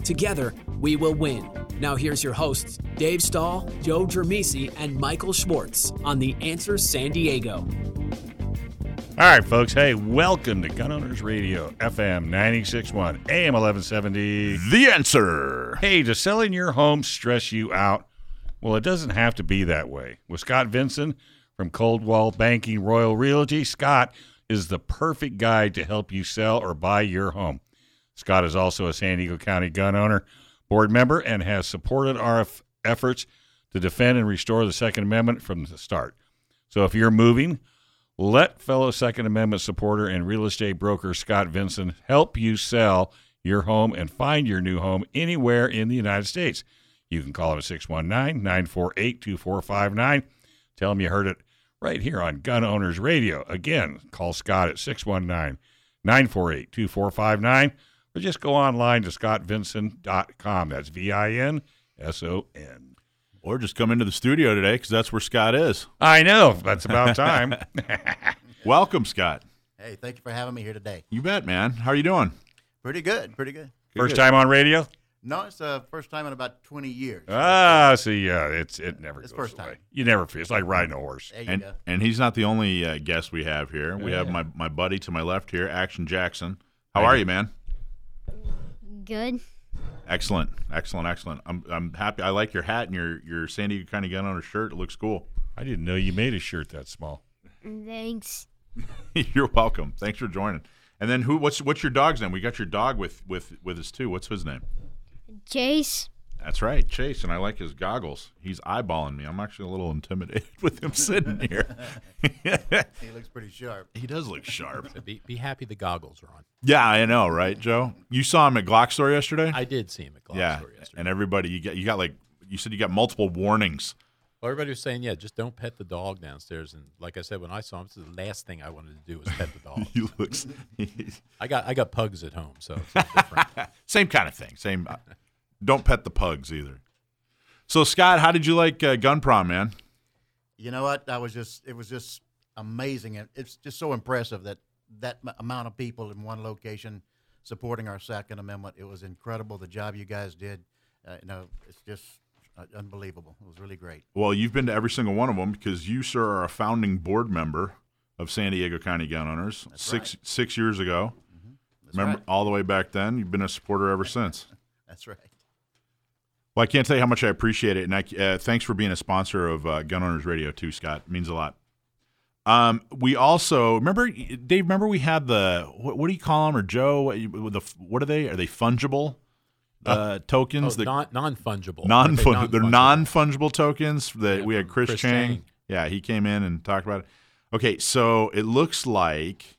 Together, we will win. Now, here's your hosts, Dave Stahl, Joe Germisi, and Michael Schwartz on The Answer San Diego. All right, folks. Hey, welcome to Gun Owners Radio, FM 961, AM 1170. The answer. Hey, does selling your home stress you out? Well, it doesn't have to be that way. With Scott Vinson from Coldwell Banking Royal Realty, Scott is the perfect guide to help you sell or buy your home. Scott is also a San Diego County gun owner board member and has supported our f- efforts to defend and restore the Second Amendment from the start. So if you're moving, let fellow Second Amendment supporter and real estate broker Scott Vinson help you sell your home and find your new home anywhere in the United States. You can call him at 619 948 2459. Tell him you heard it right here on Gun Owners Radio. Again, call Scott at 619 948 2459 or just go online to scottvinson.com. That's V I N S O N. Or just come into the studio today because that's where Scott is. I know. That's about time. Welcome, Scott. Hey, thank you for having me here today. You bet, man. How are you doing? Pretty good, pretty good. First time on radio? No, it's the first time in about 20 years. Ah, see, yeah, it's it never It's goes first away. time. You never feel. It's like riding a horse. There you And go. and he's not the only uh, guest we have here. We have my, my buddy to my left here, Action Jackson. How are you, man? Good. Excellent, excellent, excellent. I'm I'm happy. I like your hat and your your San Diego kind of gun on a shirt. It looks cool. I didn't know you made a shirt that small. Thanks. You're welcome. Thanks for joining. And then who? What's what's your dog's name? We got your dog with with with us too. What's his name? Chase. That's right, Chase, and I like his goggles. He's eyeballing me. I'm actually a little intimidated with him sitting here. He looks pretty sharp. he does look sharp. So be, be happy the goggles are on. Yeah, I know, right, Joe? You saw him at Glock store yesterday. I did see him at Glock yeah, Store yesterday. and everybody, you got you got like you said, you got multiple warnings. Well, everybody was saying, yeah, just don't pet the dog downstairs. And like I said, when I saw him, this is the last thing I wanted to do was pet the dog. he looks I got I got pugs at home, so it's different. same kind of thing. Same. Uh, don't pet the pugs either. So Scott, how did you like uh, Gun Prom, man? You know what? I was just, it was just amazing. and It's just so impressive that that m- amount of people in one location supporting our Second Amendment. It was incredible the job you guys did. Uh, you know, it's just uh, unbelievable. It was really great. Well, you've been to every single one of them because you, sir, are a founding board member of San Diego County Gun Owners six six years ago. That's Remember right. all the way back then. You've been a supporter ever since. That's right. Well, I can't tell you how much I appreciate it, and I, uh, thanks for being a sponsor of uh, Gun Owners Radio too, Scott. It means a lot. Um, we also remember, Dave. Remember we had the what, what do you call them, or Joe? What, the what are they? Are they fungible uh, tokens? Oh, the non non fungible. they're non fungible tokens that Yeah, we had Chris, Chris Chang. Chang. Yeah, he came in and talked about it. Okay, so it looks like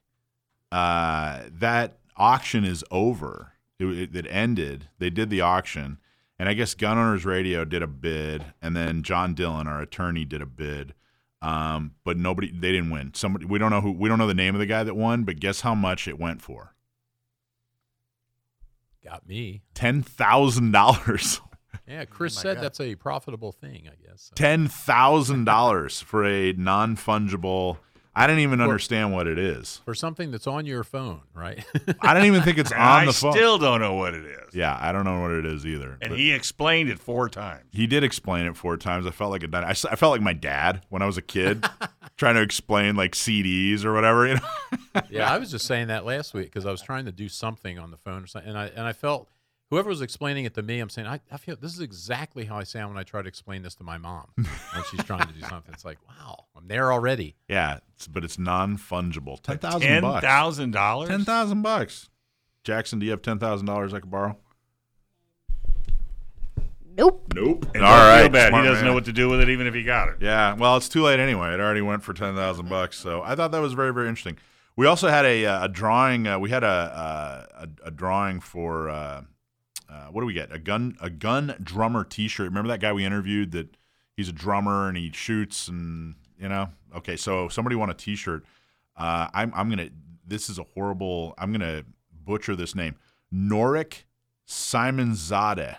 uh, that auction is over. It, it, it ended. They did the auction, and I guess Gun Owners Radio did a bid, and then John Dillon, our attorney, did a bid. Um, but nobody, they didn't win. Somebody, we don't know who, we don't know the name of the guy that won, but guess how much it went for? Got me. Ten thousand dollars. Yeah, Chris my said God. that's a profitable thing, I guess. So. ten thousand dollars for a non fungible. I didn't even understand what it is. For something that's on your phone, right? I don't even think it's And on I the phone. I still don't know what it is. yeah, I don't know what it is either. And he explained it four times. he did explain it four times. I felt like a dun- I, s- I felt like my dad when I was a kid, trying to explain like CDs or whatever. You know, yeah, I was just saying that last week because I was trying to do something on the phone or something, and I and I felt whoever was explaining it to me, I'm saying I, I feel this is exactly how I sound when I try to explain this to my mom when she's trying to do something. It's like, wow, I'm there already. yeah, it's, but it's non fungible. Ten thousand Ten bucks. thousand dollars. Ten thousand bucks. Jackson, do you have ten thousand dollars I could borrow? Nope. Nope. And All feel bad. He doesn't man. know what to do with it, even if he got it. Yeah, well, it's too late anyway. It already went for ten thousand bucks. So I thought that was very, very interesting. We also had a, uh, a drawing. Uh, we had a, a a drawing for uh, uh, what do we get? A gun a gun drummer T-shirt. Remember that guy we interviewed? That he's a drummer and he shoots and you know. Okay, so somebody want a T-shirt. Uh, I'm I'm gonna. This is a horrible. I'm gonna butcher this name. Norik Simonzade.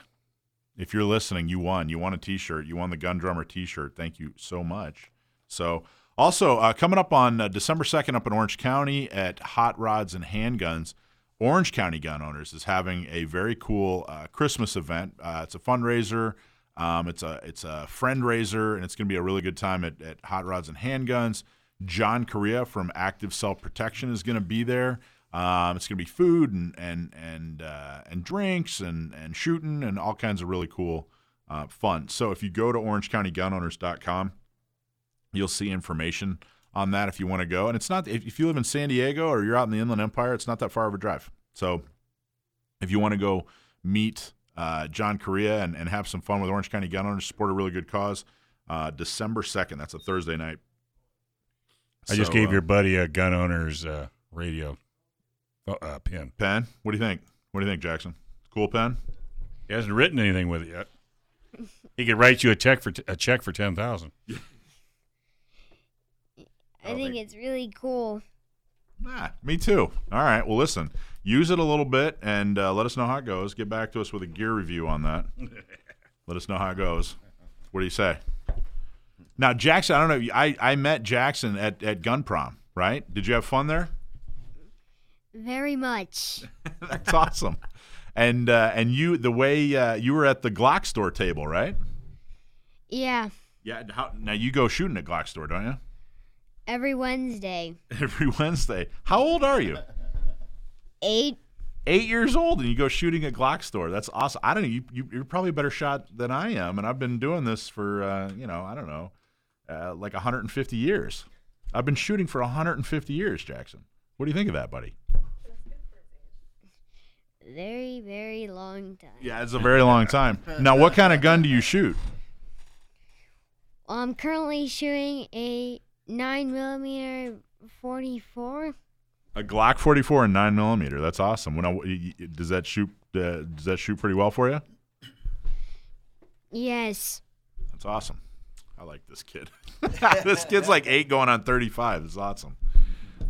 If you're listening, you won. You won a T-shirt. You won the Gun Drummer T-shirt. Thank you so much. So, also uh, coming up on uh, December second, up in Orange County at Hot Rods and Handguns, Orange County Gun Owners is having a very cool uh, Christmas event. Uh, it's a fundraiser. Um, it's a it's a friend raiser, and it's going to be a really good time at, at Hot Rods and Handguns. John Correia from Active Self Protection is going to be there. Um, it's going to be food and and and uh, and drinks and and shooting and all kinds of really cool uh, fun. So if you go to OrangeCountyGunOwners.com, you'll see information on that if you want to go. And it's not if, you live in San Diego or you're out in the Inland Empire, it's not that far of a drive. So if you want to go meet uh, John Correia and, and have some fun with Orange County Gun Owners, support a really good cause. Uh, December second, that's a Thursday night. I just gave uh, your buddy a gun owner's uh, radio uh, uh, pin. pen. What do you think? What do you think, Jackson? Cool pen. He hasn't written anything with it yet. He could write you a check for t- a check for ten thousand. I think it's really cool. Nah, me too. All right. Well, listen, use it a little bit and uh, let us know how it goes. Get back to us with a gear review on that. let us know how it goes. What do you say? Now, Jackson, I don't know. I, I met Jackson at, at Gun Prom, right? Did you have fun there? Very much. That's awesome. And uh, and you the way uh, you were at the Glock store table, right? Yeah. Yeah. How, now you go shooting at Glock store, don't you? Every Wednesday. Every Wednesday. How old are you? Eight. eight years old and you go shooting at Glock store. That's awesome. I don't know. You, you, you're probably a better shot than I am, and I've been doing this for uh, you know I don't know, uh, like 150 years. I've been shooting for 150 years, Jackson. What do you think of that, buddy? Very, very long time. Yeah, it's a very long time. Now, what kind of gun do you shoot? Well, I'm currently shooting a 9 millimeter 44. A Glock 44 and 9 millimeter. That's awesome. When I, does that shoot? Uh, does that shoot pretty well for you? Yes. That's awesome. I like this kid. this kid's like eight going on 35. It's awesome.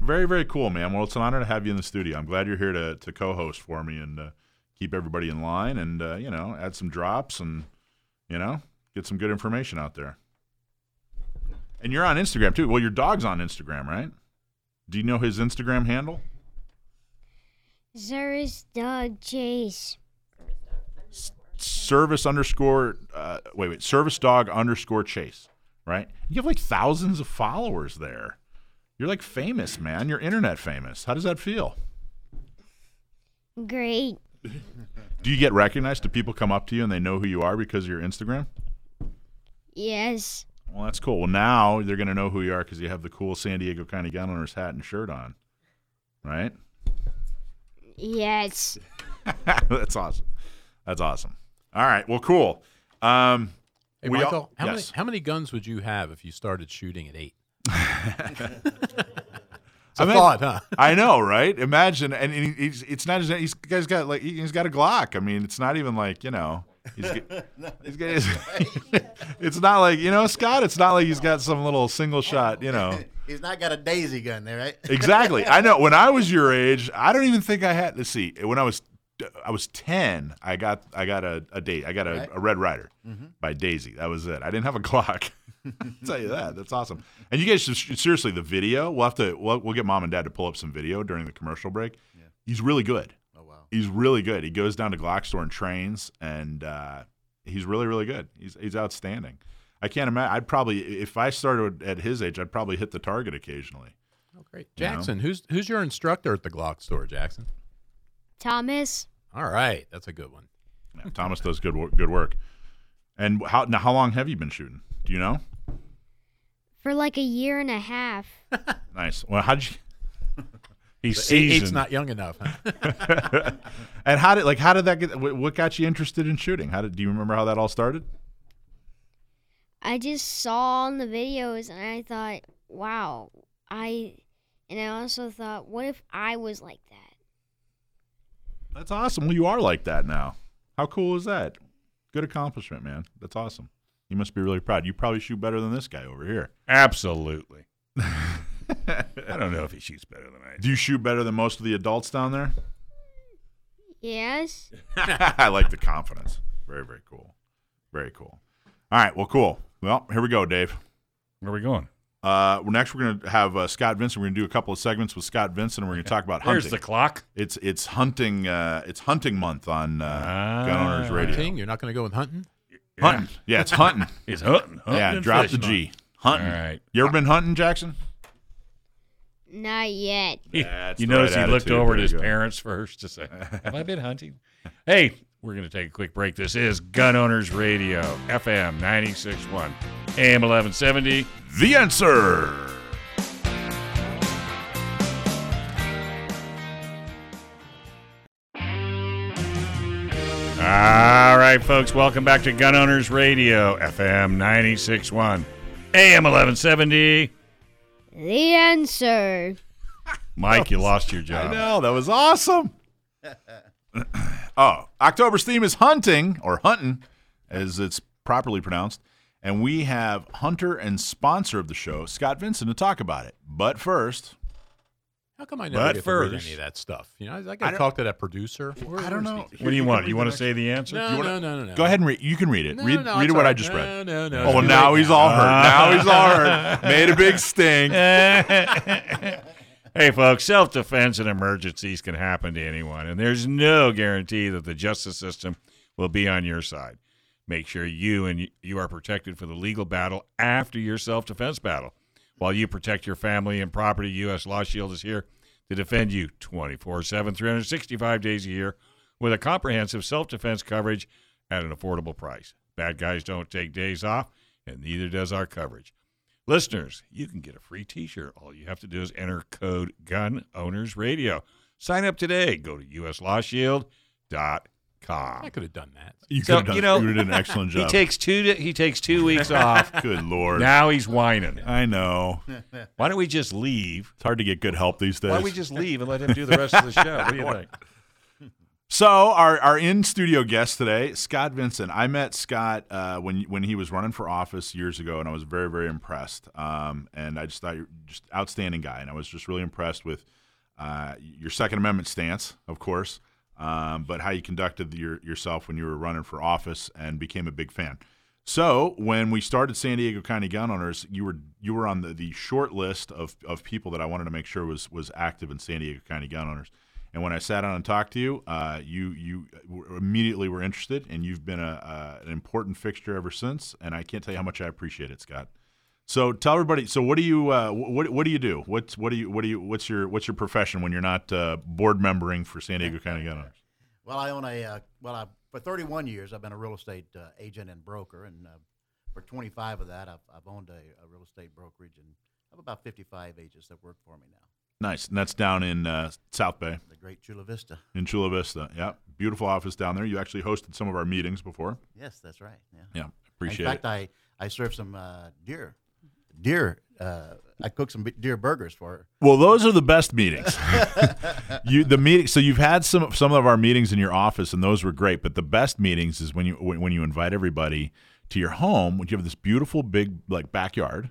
Very, very cool, man. Well, it's an honor to have you in the studio. I'm glad you're here to, to co host for me and uh, keep everybody in line and, uh, you know, add some drops and, you know, get some good information out there. And you're on Instagram too. Well, your dog's on Instagram, right? Do you know his Instagram handle? Zerus Dog Chase. service underscore uh, wait wait service dog underscore chase right you have like thousands of followers there you're like famous man you're internet famous how does that feel Great. do you get recognized do people come up to you and they know who you are because of your instagram Yes. Well that's cool well now they're going to know who you are because you have the cool san diego county gun owners hat and shirt on right Yes. that's awesome that's awesome all right well cool um Hey, we all- Michael, how, many, yes. how many guns would you have if you started shooting at eight? It's I a mean- thought, huh? I know, right? Imagine, and he's it's not just he's guy's got like he's got a Glock. I mean, it's not even like you know. He's, he's it's not like you know Scott. It's not like he's got some little single shot. You know, He's not got a daisy gun there, right? exactly. I know. When I was your age, I don't even think I had. Let's see. When I was I was ten, I got I got a, a date. I got a, Right. a Red Ryder mm-hmm. by Daisy. That was it. I didn't have a Glock. I'll tell you that. That's awesome. And you guys should seriously the video. We'll have to. We'll, we'll get mom and dad to pull up some video during the commercial break. He's really good. Wow. He's really good. He goes down to Glock store and trains, and uh, he's really really good. He's he's outstanding. I can't imagine. I'd probably if I started at his age, I'd probably hit the target occasionally. Oh, great. You know? Jackson, who's who's your instructor at the Glock store, Jackson? Thomas. All right, that's a good one. Yeah, Thomas does good work, good work. And how now? How long have you been shooting? Do you know? For like a year and a half. Nice. Well, how'd you? He's Eight- Eight's not young enough. Huh? and how did like how did that get? What what got you interested in shooting? How did do you remember how that all started? I just saw on the videos and I thought, wow, I and I also thought, what if I was like that? That's awesome. Well, you are like that now. How cool is that? Good accomplishment, man. That's awesome. You must be really proud. You probably shoot better than this guy over here. Absolutely. I don't know if he shoots better than I do. Do you shoot better than most of the adults down there? Yes. I like the confidence. Very, very cool. Very cool. All right. Well, cool. Well, here we go, Dave. Where are we going? Uh, well, next, we're going to have uh, Scott Vinson. We're going to do a couple of segments with Scott Vinson, and we're going to talk about hunting. There's the clock. it's it's hunting. Uh, it's hunting month on uh, Ah. Gun Owners Radio. Hunting? You're not going to go with hunting? Hunting. Yeah, it's hunting. He's hunting. hunting yeah, and drop the fishing. G. Hunting. All right. You ever been hunting, Jackson? Not yet. He- That's you the notice right he looked attitude. over at There his you go. parents first to say, Have I been hunting? Hey, we're going to take a quick break. This is Gun Owners Radio, FM 961, AM 1170. The answer. All right, folks, welcome back to Gun Owners Radio, FM 961, AM 1170. The answer. Mike, you lost your job. I know that was awesome. oh, October's theme is hunting or hunting, as it's properly pronounced, and we have hunter and sponsor of the show, Scott Vinson, to talk about it. But first, How come I never But get to read any of that stuff? You know, I, I I got to talk to that producer. Where- I don't know. the- What do you want? You want to say the answer? No, You wanna- no, no, no, no. go ahead and read. You can read it. No, read no, read what all I just read. No, no, no. Oh, no. now he's all hurt. Now he's all hurt. Made a big stink. Hey, folks, self defense and emergencies can happen to anyone, and there's no guarantee that the justice system will be on your side. Make sure you and you are protected for the legal battle after your self defense battle. While you protect your family and property, U.S. Law Shield is here to defend you 24 7, 365 days a year with a comprehensive self defense coverage at an affordable price. Bad guys don't take days off, and neither does our coverage. Listeners, you can get a free t-shirt. All you have to do is enter code Gun Owners Radio. Sign up today. Go to uslawshield.com. I could have done that. You So, could have done, you know, you did an excellent He job. takes two he takes two weeks off. Good lord. Now he's whining. I know. Why don't we just leave? It's hard to get good help these days. Why don't we just leave and let him do the rest of the show? What do you think? So our, our in studio guest today, Scott Vinson. I met Scott uh, when when he was running for office years ago, and I was very very impressed. Um, and I just thought you're just outstanding guy, and I was just really impressed with uh, your Second Amendment stance, of course, um, but how you conducted your, yourself when you were running for office, and became a big fan. So when we started San Diego County Gun Owners, you were you were on the, the short list of, of people that I wanted to make sure was was active in San Diego County Gun Owners. And when I sat down and talked to you, uh, you you immediately were interested, and you've been a, a an important fixture ever since. And I can't tell you how much I appreciate it, Scott. So tell everybody. So what do you uh, what what do you do? What's what do you what do you what's your what's your profession when you're not uh, board membering for San Diego County Gun Owners? Well, I own a uh, well. I, for 31 years, I've been a real estate uh, agent and broker, and uh, for 25 of that, I've, I've owned a, a real estate brokerage, and I have about 55 agents that work for me now. Nice, and that's down in uh, South Bay. The great Chula Vista. in Chula Vista. Yeah, beautiful office down there. You actually hosted some of our meetings before. Yes, that's right. Yeah. Yeah, appreciate In fact, it. I I served some uh, deer, deer. Uh, I cooked some deer burgers for her. Well, those are the best meetings. you the meeting. So you've had some some of our meetings in your office, and those were great. But the best meetings is when you when, when you invite everybody to your home, when you have this beautiful big like backyard,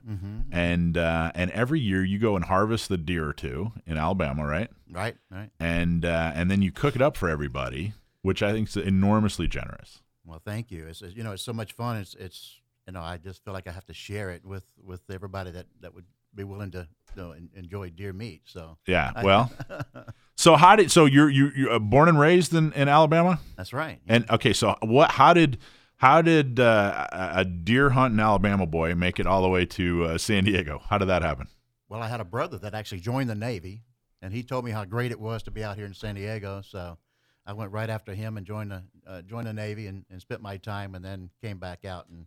and uh, and every year you go and harvest the deer or two in Alabama, right? Right, right. And uh, and then you cook it up for everybody, which I think is enormously generous. Well, thank you. It's it's, you know it's so much fun. It's it's you know I just feel like I have to share it with with everybody that that would be willing to you know, enjoy deer meat. So Yeah. Well, so how did so you're you you're uh, born and raised in, in Alabama? that's right. And okay, so what? How did how did uh, a deer hunting Alabama boy make it all the way to uh, San Diego? How did that happen? Well, I had a brother that actually joined the Navy, and he told me how great it was to be out here in San Diego. So I went right after him and joined the uh, joined the Navy and, and spent my time, and then came back out. And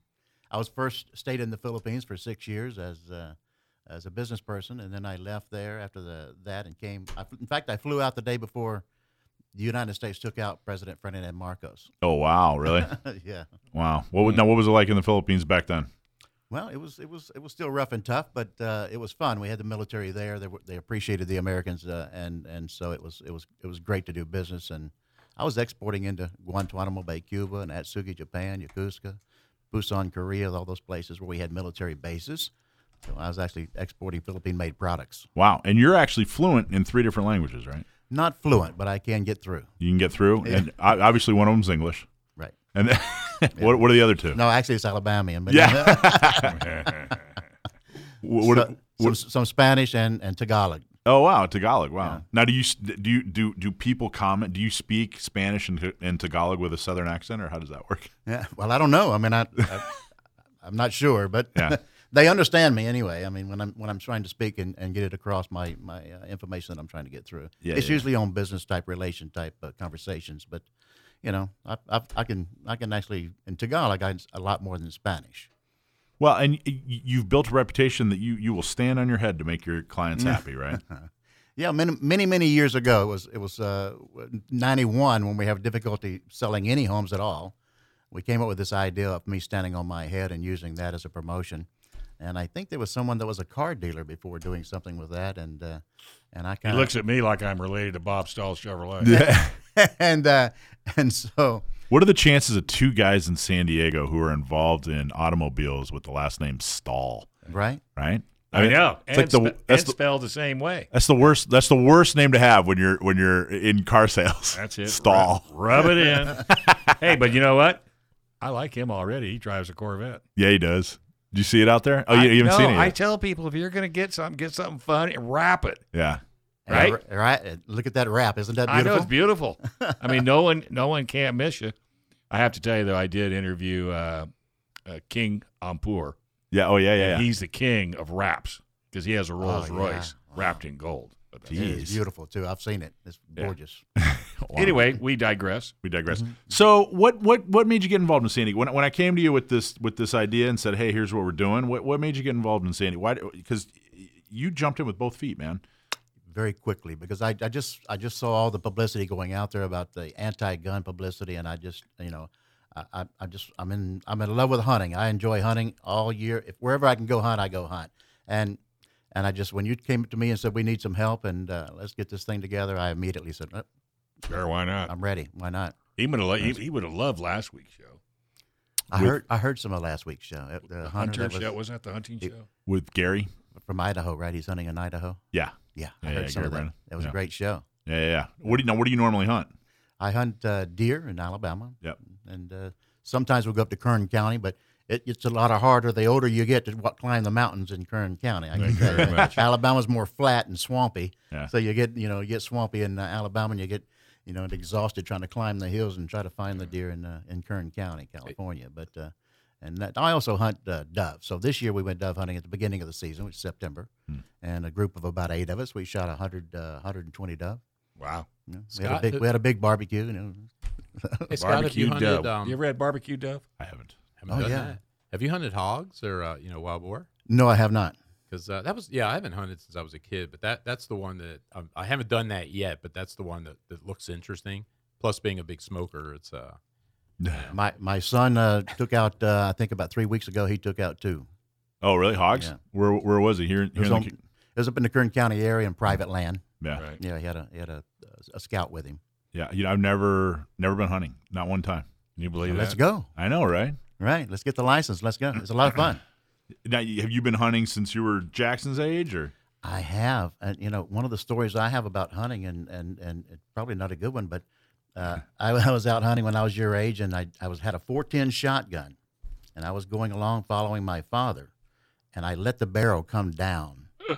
I was first stayed in the Philippines for six years as uh, as a business person, and then I left there after the that and came. I, in fact, I flew out the day before the United States took out President Ferdinand Marcos. Oh wow, really? yeah. wow. What was, now? What was it like in the Philippines back then? Well, it was it was it was still rough and tough, but uh, it was fun. We had the military there; they were, they appreciated the Americans, uh, and and so it was it was it was great to do business. And I was exporting into Guantanamo Bay, Cuba, and Atsugi, Japan, Yokosuka, Busan, Korea, all those places where we had military bases. So I was actually exporting Philippine-made products. Wow. And you're actually fluent in three different languages, right? Not fluent, but I can get through. You can get through, and obviously one of them's English. Right. And then, what what are the other two? No, actually, it's Alabamian. But Yeah. What- so- what- some, some Spanish and, and Tagalog. Oh wow, Tagalog. Wow. Now, do you do you do do people comment? Do you speak Spanish and, and Tagalog with a southern accent, or how does that work? Yeah. Well, I don't know. I mean, I, I I'm not sure, but Yeah. they understand me anyway. I mean, when I'm when I'm trying to speak and, and get it across my my uh, information that I'm trying to get through. Yeah, it's yeah. usually on business type relation type uh, conversations, but you know, I, I I can I can actually in Tagalog I a lot more than Spanish. Well, and y- y- you've built a reputation that you you will stand on your head to make your clients happy, right? Yeah, many many many years ago it was it was uh, '91 when we have difficulty selling any homes at all. We came up with this idea of me standing on my head and using that as a promotion. And I think there was someone that was a car dealer before doing something with that, and uh, and I kind of looks at me like I'm related to Bob Stahl Chevrolet. Yeah. and uh, and so What are the chances of two guys in San Diego who are involved in automobiles with the last name Stahl? right. Right? I mean, know. It's And, like the spe- that's and the, spelled the same way. that's the worst. That's the worst name to have when you're when you're in car sales. That's it. Stall. Rub, rub it in. hey, but you know what? I like him already. He drives a Corvette. Yeah, he does. Do you see it out there? Oh, you, I, you haven't no, seen it. I tell people if you're going to get something, get something fun and wrap it. yeah. Right? Uh, right. Look at that wrap. Isn't that beautiful? I know beautiful? it's beautiful. I mean, no one, no one can't miss you. I have to tell you though, I did interview uh, uh, King Ampur. Yeah. Oh, yeah, yeah, and yeah. He's the king of wraps because he has a Rolls yeah. Royce wrapped in gold. It is beautiful too. I've seen it. It's Yeah. gorgeous. Anyway, we digress. we digress. Mm-hmm. So, what what what made you get involved in San Diego? When, when I came to you with this with this idea and said, "Hey, here's what we're doing," what what made you get involved in San Diego? Why? Because you jumped in with both feet, man. Very quickly because I, I just I just saw all the publicity going out there about the anti-gun publicity, and I just you know I, I, just I'm in I'm in love with hunting. I enjoy hunting all year. If wherever I can go hunt, I go hunt. And and I just when you came to me and said we need some help and uh, let's get this thing together, I immediately said "Uh, Sure, why not? I'm ready. Why not? He would have. Lo- he, he would have loved last week's show. I With- heard I heard some of last week's show. The, The hunter hunter that was show was that the hunting show? With Gary. from Idaho, right? He's hunting in Idaho. Yeah. Yeah, I Yeah, heard yeah, some of that. Brennan. That was Yeah. a great show. Yeah, yeah. yeah. What do you now? What do you normally hunt? I hunt uh, deer in Alabama. Yep. And uh, sometimes we'll go up to Kern County, but it, it's a lot of harder the older you get to wa- climb the mountains in Kern County. I can Thank you tell very you. much. Alabama's more flat and swampy, Yeah. so you get you know you get swampy in uh, Alabama, and you get you know exhausted trying to climb the hills and try to find the deer in uh, in Kern County, California. But uh, and that, I also hunt uh, dove. So this year we went dove hunting at the beginning of the season, which is September, Hmm. and a group of about eight of us. We shot 100, uh, 120 dove. Wow. You know, we, had a Scott, big, we had a big barbecue. You know, Hey, Scott, have you hunted? dove. Um, you ever had barbecue dove? I haven't. haven't Oh, done yeah. that. Have you hunted hogs or uh, you know wild boar? no, I have not. Because uh, that was yeah, I haven't hunted since I was a kid, but that that's the one that um, I haven't done that yet. But that's the one that, that looks interesting. Plus, being a big smoker, it's uh My my son uh, took out. Uh, I think about three weeks ago, he took out two. Oh, really? Hogs? Yeah. Where where was he? Here, It was, in on, the, it was up in the Kern County area in private land. yeah. Right. Yeah, he had a he had a, a scout with him. Yeah. You know, I've never never been hunting. Not one time. Can you believe Let's go. I know, right? Right, let's get the license. Let's go. It's a lot of fun. Now, have you been hunting since you were Jackson's age, or? I have, and you know, one of the stories I have about hunting, and and and probably not a good one, but uh, I, I was out hunting when I was your age, and I I was had a 410 shotgun, and I was going along following my father, and I let the barrel come down.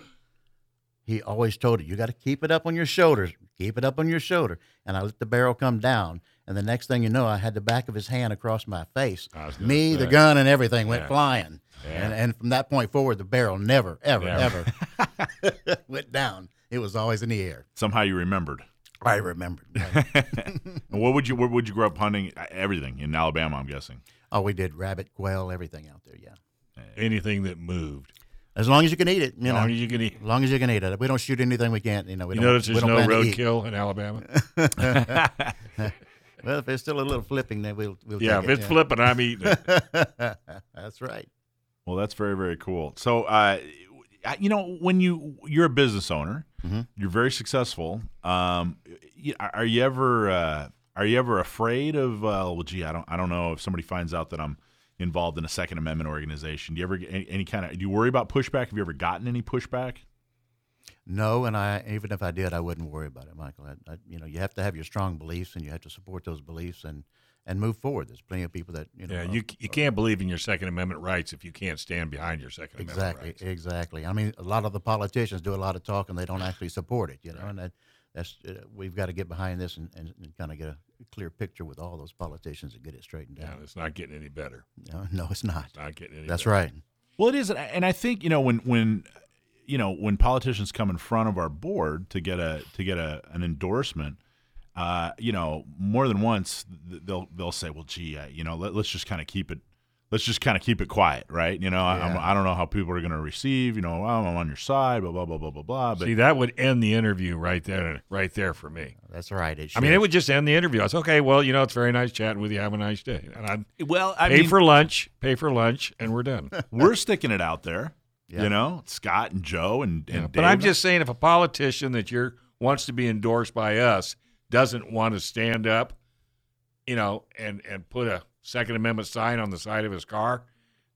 he always told it, you got to keep it up on your shoulders, keep it up on your shoulder, and I let the barrel come down, and the next thing you know, I had the back of his hand across my face. I was gonna Me, the gun, and everything went Yeah. flying. And, and from that point forward, the barrel never, ever, Never. ever went down. It was always in the air. Somehow you remembered. I remembered. and what would you? Where would you grow up hunting? Everything in Alabama, I'm guessing. oh, we did rabbit, quail, everything out there. Yeah, Anything that moved. as long as you can eat it. You As know, long as you can eat. as long as you can eat it. We don't shoot anything we can't. You know, we You don't. notice we there's don't no plan to eat. roadkill in Alabama? Well, if there's still a little flipping, then we'll. we'll yeah, take if it, it's flipping, I'm eating it. That's right. Well, that's very very cool. So, uh, I- you know, when you you're a business owner, Mhm. you're very successful. Um, are you ever uh, are you ever afraid of? Uh, well, gee, I don't I don't know if somebody finds out that I'm involved in a Second Amendment organization. Do you ever get any, any kind of? Do you worry about pushback? Have you ever gotten any pushback? No, and I even if I did, I wouldn't worry about it, Michael. I, I, you know, you have to have your strong beliefs, and you have to support those beliefs, and and move forward. There's plenty of people that you know. Yeah, you you can't believe in your Second Amendment rights if you can't stand behind your Second exactly, Amendment rights. exactly. Exactly. I mean, a lot of the politicians do a lot of talk, and they don't actually support it. You know, and that, that's uh, we've got to get behind this and, and, and kind of get a clear picture with all those politicians and get it straightened Yeah, out. it's not getting any better. No, no, it's not. It's not getting any That's better. right. Well, it is, and I- and I think you know when when you know when politicians come in front of our board to get a to get a an endorsement, uh, you know, more than once they'll they'll say, well, gee, I, you know, let, let's just kind of keep it. Let's just kind of keep it quiet, right? You know, I, I'm, I don't know how people are going to receive. You know, well, I'm on your side, blah blah blah blah blah blah. But See, that would end the interview right there, right there for me. That's right. It I mean, it would just end the interview. I was okay. Well, you know, it's very nice chatting with you. Have a nice day, and I'd well, I pay mean, for lunch, pay for lunch, and we're done. we're sticking it out there. Yeah. You know, Scott and Joe and, and Yeah, but I'm just saying, if a politician that you're wants to be endorsed by us doesn't want to stand up, you know, and and put a Second Amendment sign on the side of his car,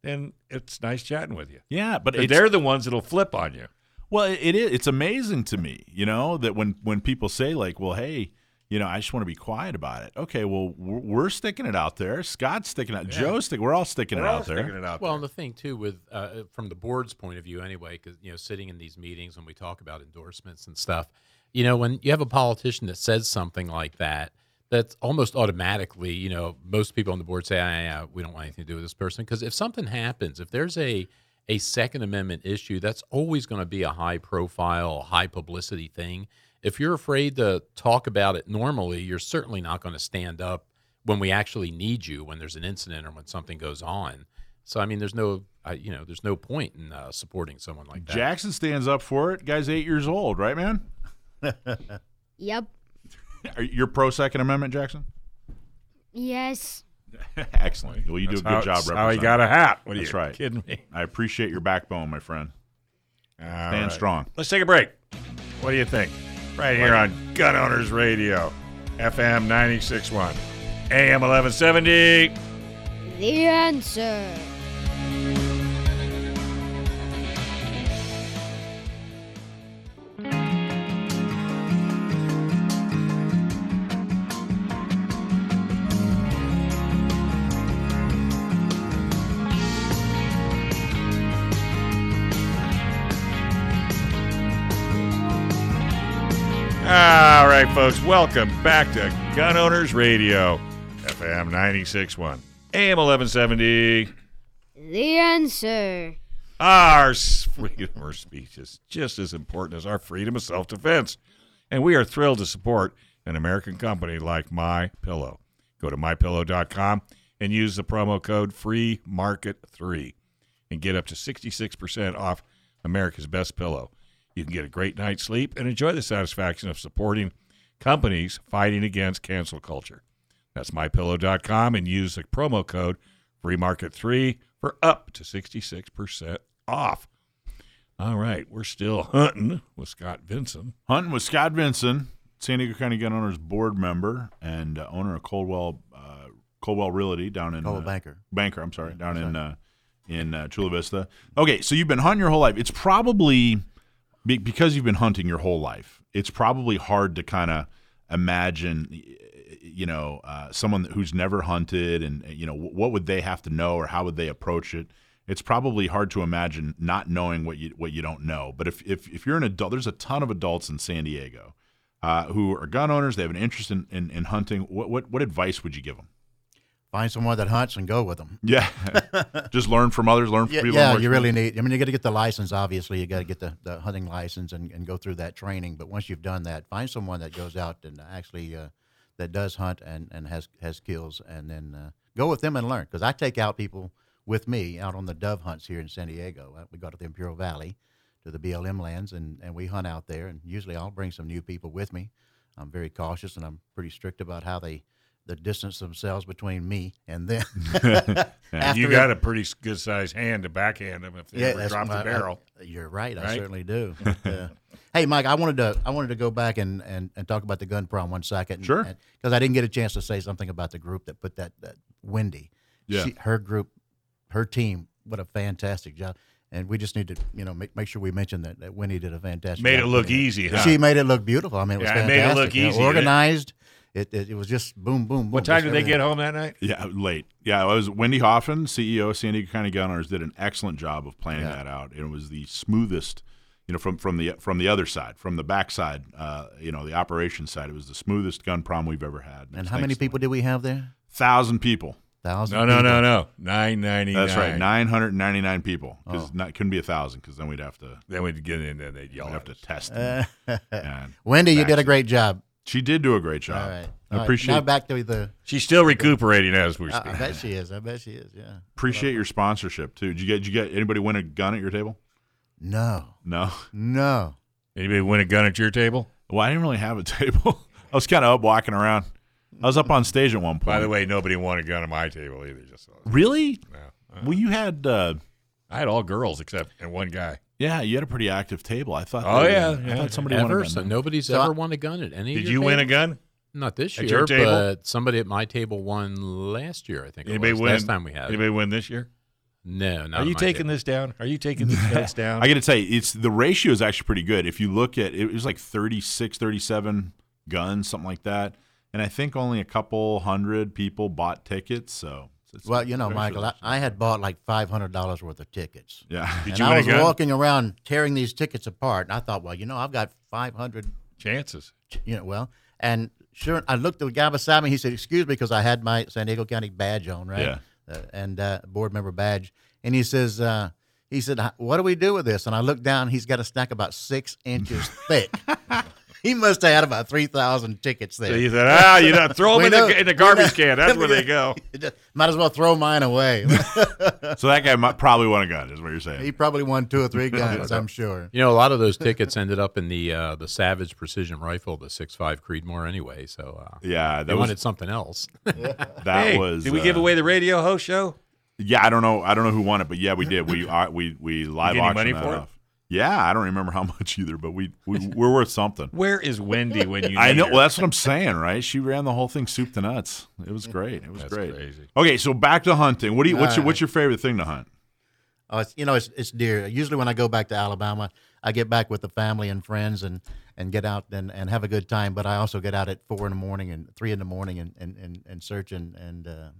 then it's nice chatting with you. yeah, but But it's, they're the ones that'll flip on you. Well, it it is. It's amazing to me, you know, that when when people say like, "Well, hey, you know, I just want to be quiet about it." Okay, well, we're, we're sticking it out there. Scott's sticking it. Joe's sticking. We're all sticking We're it all out there. it out Well, there. and the thing too, with uh, from the board's point of view, anyway, because you know, sitting in these meetings when we talk about endorsements and stuff, you know, when you have a politician that says something like that, that's almost automatically, you know, most people on the board say, ah, yeah, we don't want anything to do with this person, because if something happens, if there's a a Second Amendment issue, that's always going to be a high profile, high publicity thing. If you're afraid to talk about it normally, you're certainly not going to stand up when we actually need you when there's an incident or when something goes on. So I mean, there's no, I, you know, there's no point in uh, supporting someone like that. Jackson stands up for it. Guy's eight years old, right, man? Yep. Are you're pro Second Amendment, Jackson? Yes. Excellent. Well, you do a good how, job. that's how he got a hat. What are That's you right. kidding me? I appreciate your backbone, my friend. All Stand right. strong. Let's take a break. What do you think? Right here on Gun Owners Radio, FM 96.1, AM 1170. The answer. Right, folks, welcome back to Gun Owners Radio, FM 96.1, AM 1170. The answer. Our freedom of speech is just as important as our freedom of self defense. And we are thrilled to support an American company like My Pillow. Go to mypillow.com and use the promo code FREEMARKET3 and get up to 66% off America's best pillow. You can get a great night's sleep and enjoy the satisfaction of supporting companies fighting against cancel culture. That's mypillow.com and use the promo code FreeMarket3 for up to 66% off. All right, we're still hunting with Scott Vinson. Hunting with Scott Vinson, San Diego County Gun Owners board member and uh, owner of Coldwell uh, Coldwell Realty down in Oh, uh, banker. Banker, I'm sorry, down in uh, in uh, Chula Vista. Okay, so you've been hunting your whole life. It's probably be- because you've been hunting your whole life. It's probably hard to kind of imagine, you know, uh, someone who's never hunted, and you know, what would they have to know, or how would they approach it? It's probably hard to imagine not knowing what you what you don't know. But if if, if you're an adult, there's a ton of adults in San Diego uh, who are gun owners. They have an interest in, in, in hunting. What, what what advice would you give them? Find someone that hunts and go with them. Yeah, just learn from others. Learn from Yeah, people. yeah you really need. I mean, you got to get the license. Obviously, you got to get the, the hunting license and, and go through that training. But once you've done that, find someone that goes out and actually uh, that does hunt and, and has has kills, and then uh, go with them and learn. Because I take out people with me out on the dove hunts here in San Diego. Uh, We go to the Imperial Valley, to the BLM lands, and, and we hunt out there. And usually, I'll bring some new people with me. I'm very cautious and I'm pretty strict about how they. The distance themselves between me and them. You it- got a pretty good sized hand to backhand them if they ever drop the my- I- barrel. you're right. I certainly do. But, uh, Hey, Mike, I wanted to I wanted to go back and, and, and talk about the Gun Prom one second. Sure. Because I didn't get a chance to say something about the group that put that, that Wendy. Yeah. She, her group, her team, what a fantastic job. And we just need to, you know, make, make sure we mention that, that Wendy did a fantastic Made job it look easy, huh? She made it look beautiful. I mean, it was Yeah, it made it fantastic. look you know, easy, it? organized. It, it, it was just boom, boom, boom. What time did they get home that night? Yeah, late. Yeah, it was Wendy Hoffman, CEO of San Diego County Gunners, did an excellent job of planning Yeah. that out. And it was the smoothest, you know, from from the from the other side, from the backside, uh, you know, the operations side. It was the smoothest gun prom we've ever had. And how many people did we have there? Thousand people. Thousand. No, no, no, people. no. Nine ninety. That's right, nine hundred ninety nine people. Because Oh. not couldn't be a thousand, because then we'd have to Then we'd get in and they'd we'd have to test. Them. And Wendy, you did a great job. She did do a great job. All right. I All right. appreciate Now back to the. She's still recuperating as we I, speak. I bet she is. I bet she is. Yeah. appreciate your sponsorship too. Did you get did you get anybody win a gun at your table? No. No. No. Anybody win a gun at your table? Well, I didn't really have a table. I was kind of up walking around. I was up on stage at one point. By the way, nobody won a gun at my table either. Just so really? no. Well, you had, uh, I had all girls except and one guy. Yeah, you had a pretty active table. I thought. Oh, that- yeah, I yeah. thought somebody won a Ever? gun. So nobody's So ever I- won a gun at any. of Did your you win a gun? Not this At year, your table? but somebody at my table won last year. I think it Anybody was. win? Last time we had. it. Anybody win this year? No, not Are you taking table. this down? Are you taking these bets down? I got to tell you, it's the ratio is actually pretty good. If you look at it, was like 36, 37 guns, something like that, and I think only a couple hundred people bought tickets. So, it's- Well, you know, Michael, I, I had bought like five hundred dollars worth of tickets. yeah, Did and you I was walking around tearing these tickets apart, and I thought, well, you know, I've got five hundred. Chances. You know, well, and sure, I looked at the guy beside me. He said, "Excuse me," because I had my San Diego County badge on, right? Yeah. Uh, and uh, board member badge. And he says, uh, he said, "What do we do with this?" And I looked down. He's got a stack about six inches thick. he must have had about three thousand tickets there. So you said, ah, you know, throw them in know- the, in the garbage know- can. That's where they go. Might as well throw mine away. so that guy might, probably won a gun, is what you're saying. he probably won two or three guns, I'm sure. You know, a lot of those tickets ended up in the uh, the Savage Precision Rifle, the 6.5 Creedmoor, anyway. So uh, yeah, they was wanted something else. that Hey, was. did we give uh, away the radio host show? Yeah, I don't know. I don't know who won it, but yeah, we did. We uh, we we live get any auctioned money that for it? off. Yeah, I don't remember how much either, but we, we we're worth something. Where is Wendy when you? I know. her? Well, that's what I'm saying, right? She ran the whole thing soup to nuts. It was great. It was That's great. crazy. Okay, so back to hunting. What do you? What's your What's your favorite thing to hunt? Oh, you know, it's, it's deer. Usually, when I go back to Alabama, I get back with the family and friends and, and get out and, and have a good time. But I also get out at four in the morning and three in the morning and, and, and, and search and and, uh,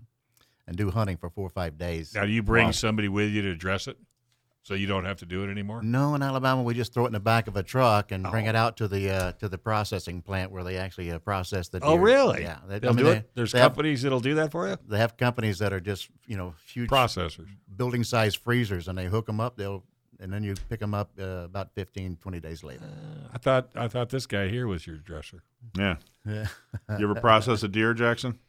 and do hunting for four or five days. Now, do you bring Wow. somebody with you to dress it, so you don't have to do it anymore? No, in Alabama, we just throw it in the back of a truck and bring Oh. it out to the uh, to the processing plant where they actually uh, process the. Deer. Oh, really? Yeah, they, They'll I mean, do they- it. There's they have, companies that'll do that for you. they have companies that are just you know huge Processors. building size freezers, and they hook them up. They'll and then you pick them up uh, about 15, 20 days later. I thought I thought this guy here was your dresser. Yeah. Yeah. You ever process a deer, Jackson?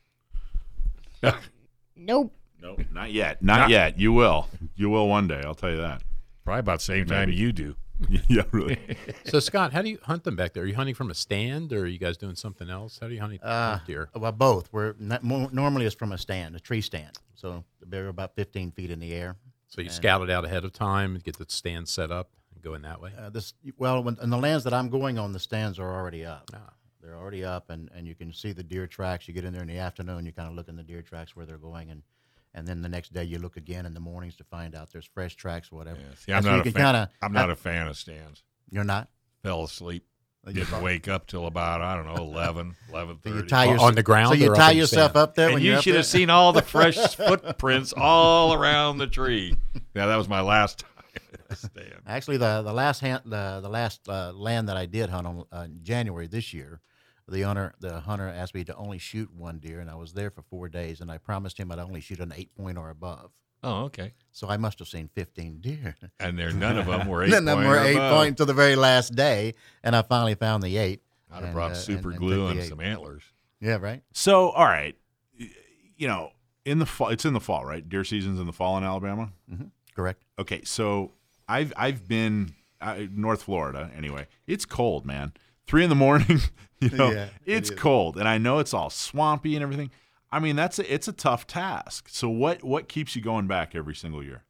Nope. No, not yet. Not, Not- yet. You will. You will one day. I'll tell you that. Probably about the same time Maybe. you do. yeah, really. so, Scott, how do you hunt them back there? Are you hunting from a stand, or are you guys doing something else? How do you hunt, Uh, deer? Well, both. We're not, more, normally it's from a stand, a tree stand. So they're about 15 feet in the air. So you scout it out ahead of time, get the stand set up, and go in that way. Uh, this well, when, and the lands that I'm going on, the stands are already up. Ah. They're already up, and, and you can see the deer tracks. You get in there in the afternoon, you kind of look in the deer tracks where they're going, and and then the next day you look again in the mornings to find out there's fresh tracks or whatever. Yeah, see, I'm So not a fan. kinda- I'm not a fan of stands. You're not. Fell asleep. You Didn't wake up till about I don't know 11, 11 So you 30. tie On- yourself on the ground So you tie yourself stand? up there when and you're you should have seen all the fresh footprints all around the tree. Yeah, that was my last time at the stand. Actually, the the last hand, the the last uh, land that I did hunt on uh, January this year, the hunter the hunter asked me to only shoot one deer, and I was there for four days, and I promised him I'd only shoot an eight point or above. Oh, okay. So I must have seen fifteen deer. And there, none of them were eight. None of them point were eight above. point to the very last day, and I finally found the eight. I'd have brought uh, super and- and glue took the and some antlers. Yeah, right. So, all right, you know, in the fall, it's in the fall, right? Deer season's in the fall in Alabama. Correct. Okay, so I've I've been uh, North Florida anyway. It's cold, man. Three in the morning, you know, Yeah, it's is. cold, and I know it's all swampy and everything. I mean, that's a, it's a tough task. So what what keeps you going back every single year?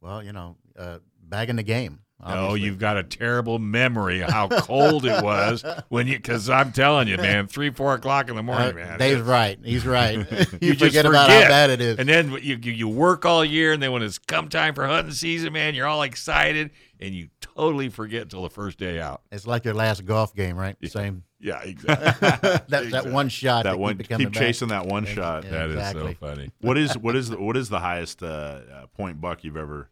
Well, you know, uh, bagging the game. No, obviously. you've got a terrible memory of how cold it was when you. Because I'm telling you, man, three, four o'clock in the Uh, morning, man. Dave's right. He's right. you, You just forget about how bad it is. And then you, you you work all year, and then when it's come time for hunting season, man, you're all excited, and you totally forget until the first day out. it's like your last golf game, right? Same. Yeah, exactly. that, that one shot. that that one keep, keep, coming back. chasing that one shot. Yeah. That is exactly. so funny. What is what is the, what is the highest uh, uh, point buck you've ever?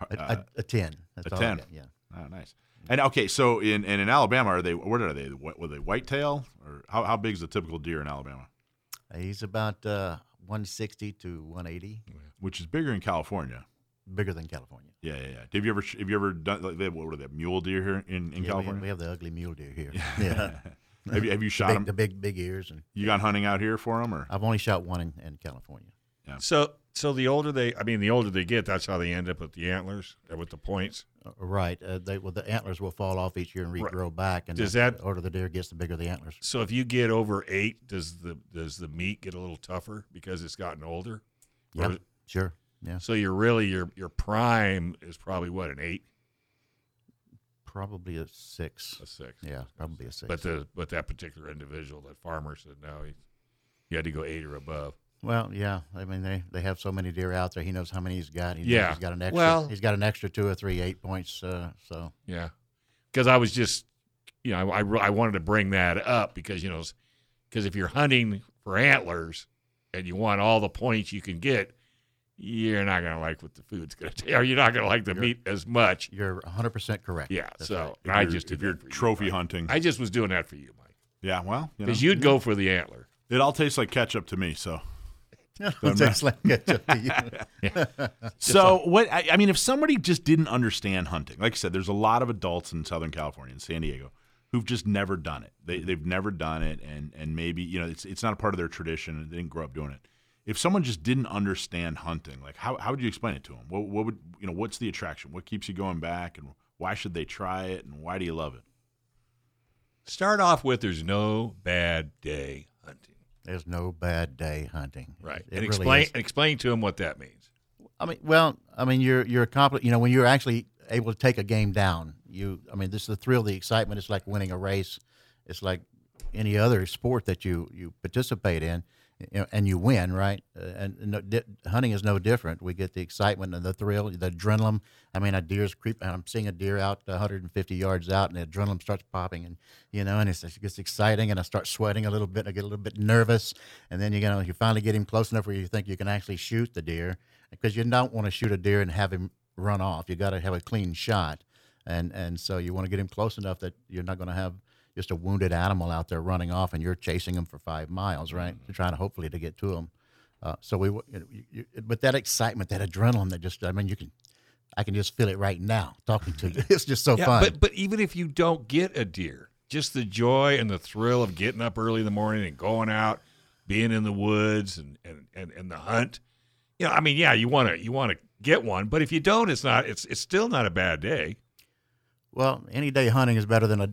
A, Uh, a, a ten. That's a all 10. got, Yeah. oh, nice. And okay, so in and in Alabama, are they? What are they? What, were they whitetail or how, how big is a typical deer in Alabama? He's about uh, 160 to 180, Which is bigger in California. bigger than California. Yeah, yeah, yeah. Have you ever have you ever done like they, what were they mule deer here in, in Yeah, we- California? We, have the ugly mule deer here. Yeah. have you have you shot big, them? the big big ears, and You gone hunting out here for them or? I've only shot one in, in California. So so the older they, I mean, the older they get, that's how they end up with the antlers, uh, with the points. Right. Uh, they well, the antlers will fall off each year and Right. regrow back, and Does that- the older the deer gets, the bigger the antlers. So if you get over eight, does the does the meat get a little tougher because it's gotten older? Or- Yeah. Sure. Yeah. So you're really your your prime is probably what an eight, Probably a six. a six. Yeah. Probably a six. But the but that particular individual, that farmer said no, he, you had to go eight or above. Well, yeah. I mean, they, they have so many deer out there. He knows how many he's got. He yeah. He's got an extra. Well- he's got an extra two or three eight points. Uh, so Yeah, because I was just, you know, I, I, I wanted to bring that up because you know, because if you're hunting for antlers and you want all the points you can get, you're not gonna like what the food's gonna taste, or you're not gonna like the meat as much. you're 100 percent correct. Yeah, That's so If I you're- just if you're that for you, trophy hunting. I just was doing that for you, Mike, yeah, well, you know, because you'd go for the antler. it all tastes like ketchup to me. So It's like ketchup to you. So what? I, I mean, if somebody just didn't understand hunting, like I said, there's a lot of adults in Southern California, in San Diego, who've just never done it. They they've never done it, and and maybe you know it's it's not a part of their tradition. They didn't grow up doing it. If someone just didn't understand hunting, like how how would you explain it to them? What what would you know? What's the attraction? What keeps you going back, and why should they try it, and why do you love it? Start off with there's no bad day hunting, There's no bad day hunting. right? It and really explain is. explain to them what that means. I mean, well, I mean, you're you're accompli- You know, when you're actually able to take a game down, you. I mean, this is the thrill, the excitement. It's like winning a race. It's like any other sport that you you participate in, you know, and you win, right? Uh, and no, di- hunting is no different. We get the excitement and the thrill, the adrenaline. I mean, a deer's creep. I'm seeing a deer out 150 yards out, and the adrenaline starts popping, and you know, and it's, it gets exciting, and I start sweating a little bit. I get a little bit nervous, and then you know, you finally get him close enough where you think you can actually shoot the deer, because you don't want to shoot a deer and have him run off. You got to have a clean shot, and and so you want to get him close enough that you're not going to have just a wounded animal out there running off, and you're chasing them for five miles, right? You're trying to hopefully to get to them. Uh, so we, you know, you, you, but that excitement, that adrenaline, that just, I mean, you can, I can just feel it right now talking to you. It's just so yeah, fun. but but even if you don't get a deer, just the joy and the thrill of getting up early in the morning and going out, being in the woods and and and, and the hunt. You know, I mean, yeah, you want to you want to get one, but if you don't, it's not it's it's still not a bad day. Well, any day hunting is better than a,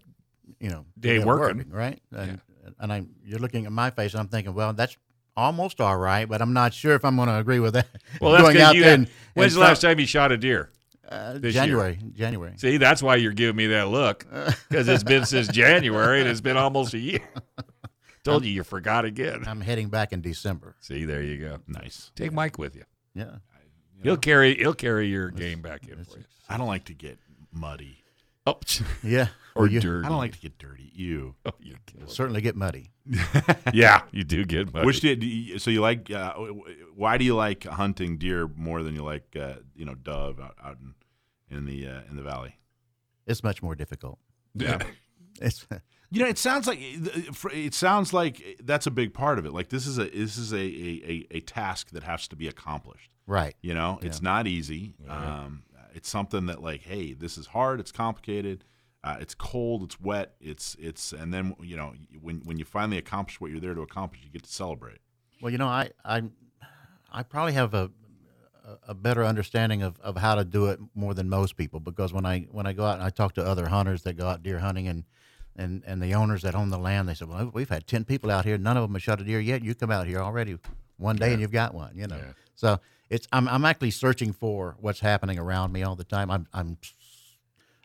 you know, Day than working. right? And and I, you're looking at my face, and I'm thinking, well, that's almost all right, but I'm not sure if I'm going to agree with that. Well, that's going 'cause out you there. had- and, when's and the last time you shot a deer? Uh, this year? January, January. See, that's why you're giving me that look because it's been since January and it's been almost a year. Told you you forgot again. I'm heading back in December. See, there you go. Nice. Take Mike with you. Yeah. He'll carry he'll carry your game back in for you. I don't like to get muddy. Oh, Yeah. Or Well, you dirty. I don't like to get dirty. You. Oh, you certainly get muddy. Yeah, you do get muddy. Which do you, so you like? Uh, why do you like hunting deer more than you like uh, you know dove out, out in in the uh, in the valley? It's much more difficult. yeah. It's You know, it sounds like it sounds like that's a big part of it. Like this is a this is a a, a, a task that has to be accomplished. right. You know, it's not easy. Um, it's something that like, hey, this is hard. It's complicated. Uh, it's cold. It's wet. It's it's and then you know when when you finally accomplish what you're there to accomplish, you get to celebrate. Well, you know, I I I probably have a a- better understanding of, of how to do it more than most people because when I when I go out and I talk to other hunters that go out deer hunting and and, and the owners that own the land, they said, "Well, we've had ten people out here, none of them have shot a deer yet. You come out here already one day and you've got one." You know, Yeah. so it's I'm I'm actually searching for what's happening around me all the time. I'm I'm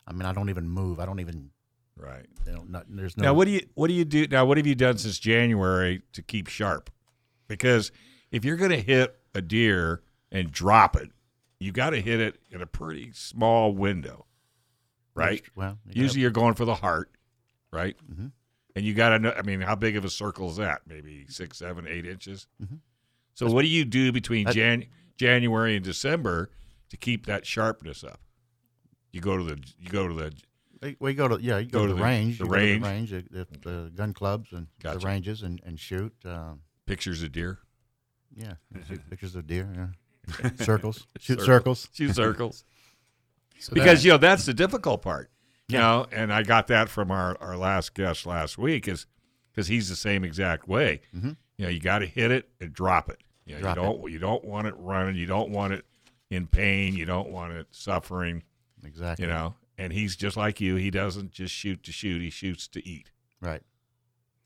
I mean, I don't even move. I don't even. Right. You know, not, there's no. Now, what do you what do you do now? What have you done since January to keep sharp? Because if you're going to hit a deer and drop it, you got to hit it in a pretty small window, right? Well, you Usually, you're going for the heart, right? Mhm. And you got to know. I mean, how big of a circle is that? Maybe six, seven, eight inches. Mhm. So, what do you do between That- Jan- January and December to keep that sharpness up? You go to the you go to the We, go to yeah, you go, Go to the, the- range, the you go to range. the range, the, the, the gun clubs and Gotcha. the ranges and and shoot. Um, pictures of deer, yeah, pictures of deer. Yeah, circles, shoot circles. shoot circles. So because that- you know that's the difficult part you Yeah. know and i got that from our, our last guest last week is because he's the same exact way Mhm. you know you got to hit it and drop it you, know, Drop you don't you don't want it running you don't want it in pain you don't want it suffering Exactly. you know and he's just like you. He doesn't just shoot to shoot. He shoots to eat. Right.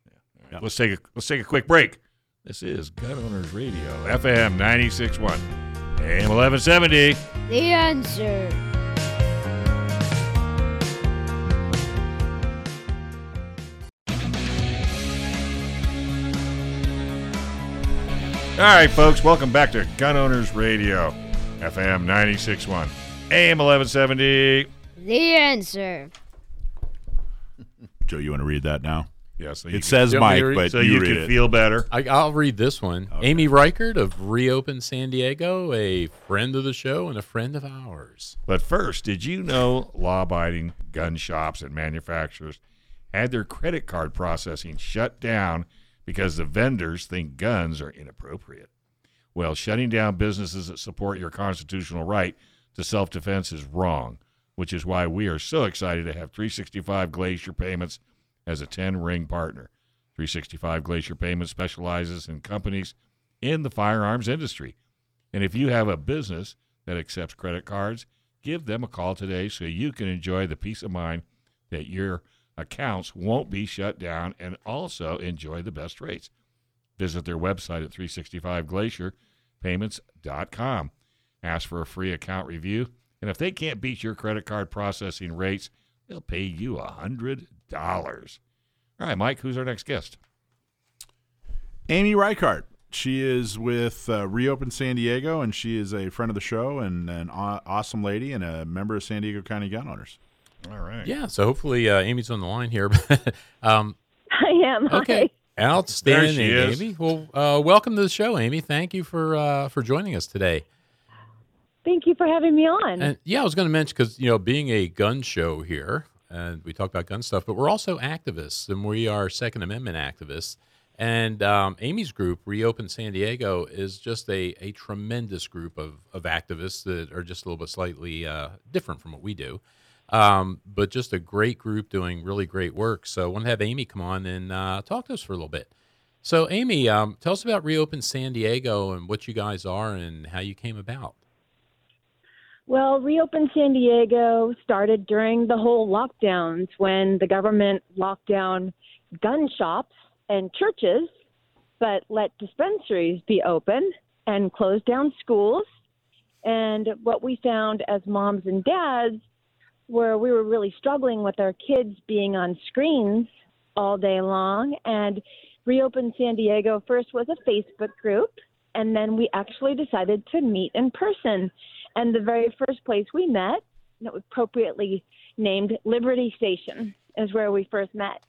All right, let's take a let's take a quick break. This is gun owners radio fm 961 am 1170 The answer. All right, folks, welcome back to Gun Owners Radio, FM 961, AM 1170. The answer. Joe, you want to read that now? Yeah, so It can, says You want me Mike, read- but so you, you, read can it. feel better. I, I'll read this one. Amy Reichert of Reopen San Diego, a friend of the show and a friend of ours. But first, did you know law abiding gun shops and manufacturers had their credit card processing shut down because the vendors think guns are inappropriate? Well, shutting down businesses that support your constitutional right to self defense is wrong, which is why we are so excited to have 365 Glacier Payments as a 10 ring partner. 365 Glacier Payments specializes in companies in the firearms industry. And if you have a business that accepts credit cards, give them a call today so you can enjoy the peace of mind that your accounts won't be shut down and also enjoy the best rates. Visit their website at 365glacierpayments.com. Ask for a free account review, and if they can't beat your credit card processing rates, they'll pay you a $100. All right, Mike, who's our next guest? Amy Reichert. She is with uh, Reopen San Diego, and she is a friend of the show and an aw- awesome lady and a member of San Diego County Gun Owners. All right. Yeah, so hopefully uh, Amy's on the line here. um, I am. okay, outstanding, There she is. Amy. Well, uh, welcome to the show, Amy. Thank you for uh, for joining us today. Thank you for having me on. And yeah, I was going to mention because you know, being a gun show here, and we talk about gun stuff, but we're also activists, and we are Second Amendment activists. And um, Amy's group, Reopen San Diego, is just a, a tremendous group of, of activists that are just a little bit slightly uh, different from what we do. Um, but just a great group doing really great work. So I want to have Amy come on and uh, talk to us for a little bit. So, Amy, um, tell us about Reopen San Diego and what you guys are and how you came about. Well, Reopen San Diego started during the whole lockdowns when the government locked down gun shops and churches, but let dispensaries be open and closed down schools. And what we found as moms and dads where we were really struggling with our kids being on screens all day long. And Reopen San Diego first was a Facebook group, and then we actually decided to meet in person. And the very first place we met, appropriately named Liberty Station, is where we first met.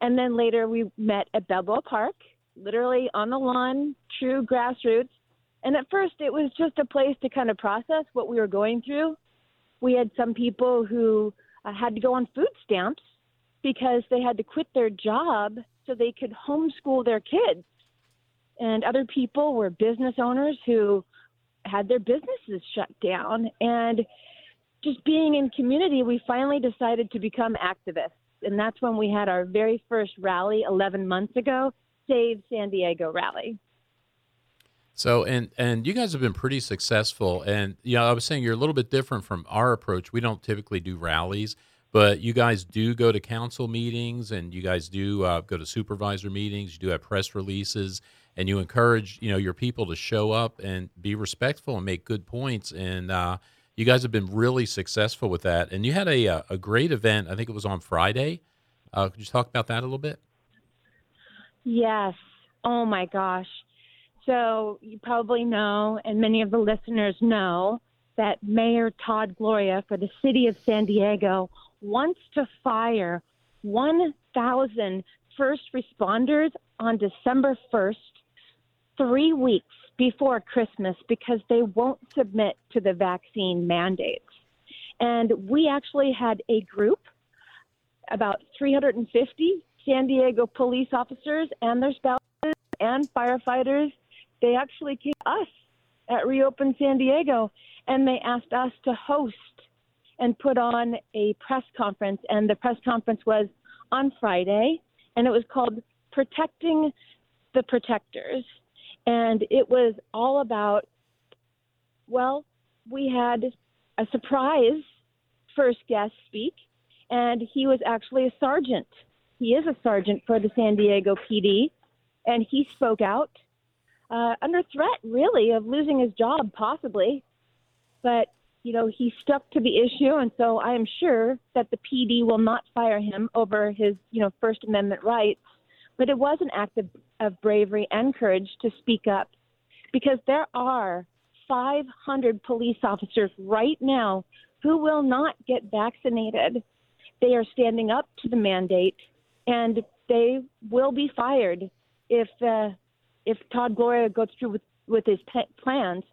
And then later we met at Balboa Park, literally on the lawn, true grassroots. And at first it was just a place to kind of process what we were going through. We had some people who uh, had to go on food stamps because they had to quit their job so they could homeschool their kids. And other people were business owners who had their businesses shut down. And just being in community, we finally decided to become activists. And that's when we had our very first rally 11 months ago, Save San Diego rally. So and and you guys have been pretty successful. And you know, I was saying you're a little bit different from our approach. We don't typically do rallies, but you guys do go to council meetings, and you guys do uh, go to supervisor meetings. You do have press releases, and you encourage you know your people to show up and be respectful and make good points. And uh, you guys have been really successful with that, and you had a uh, a great event. I think it was on Friday. Uh, could you talk about that a little bit? Yes. Oh my gosh. So you probably know, and many of the listeners know, that Mayor Todd Gloria for the city of San Diego wants to fire 1,000 first responders on December 1st, three weeks before Christmas, because they won't submit to the vaccine mandates. And we actually had a group, about 350 San Diego police officers and their spouses and firefighters. They actually came to us at Reopen San Diego and they asked us to host and put on a press conference. And the press conference was on Friday, and it was called Protecting the Protectors. And it was all about, well, we had a surprise first guest speak, and he was actually a sergeant. He is a sergeant for the San Diego PD, and he spoke out uh, under threat, really, of losing his job, possibly. But you know, he stuck to the issue, and so I am sure that the PD will not fire him over his, you know, First Amendment rights. But it was an act of, of bravery and courage to speak up, because there are 500 police officers right now who will not get vaccinated. They are standing up to the mandate, and they will be fired if uh, if Todd Gloria goes through with with his plans.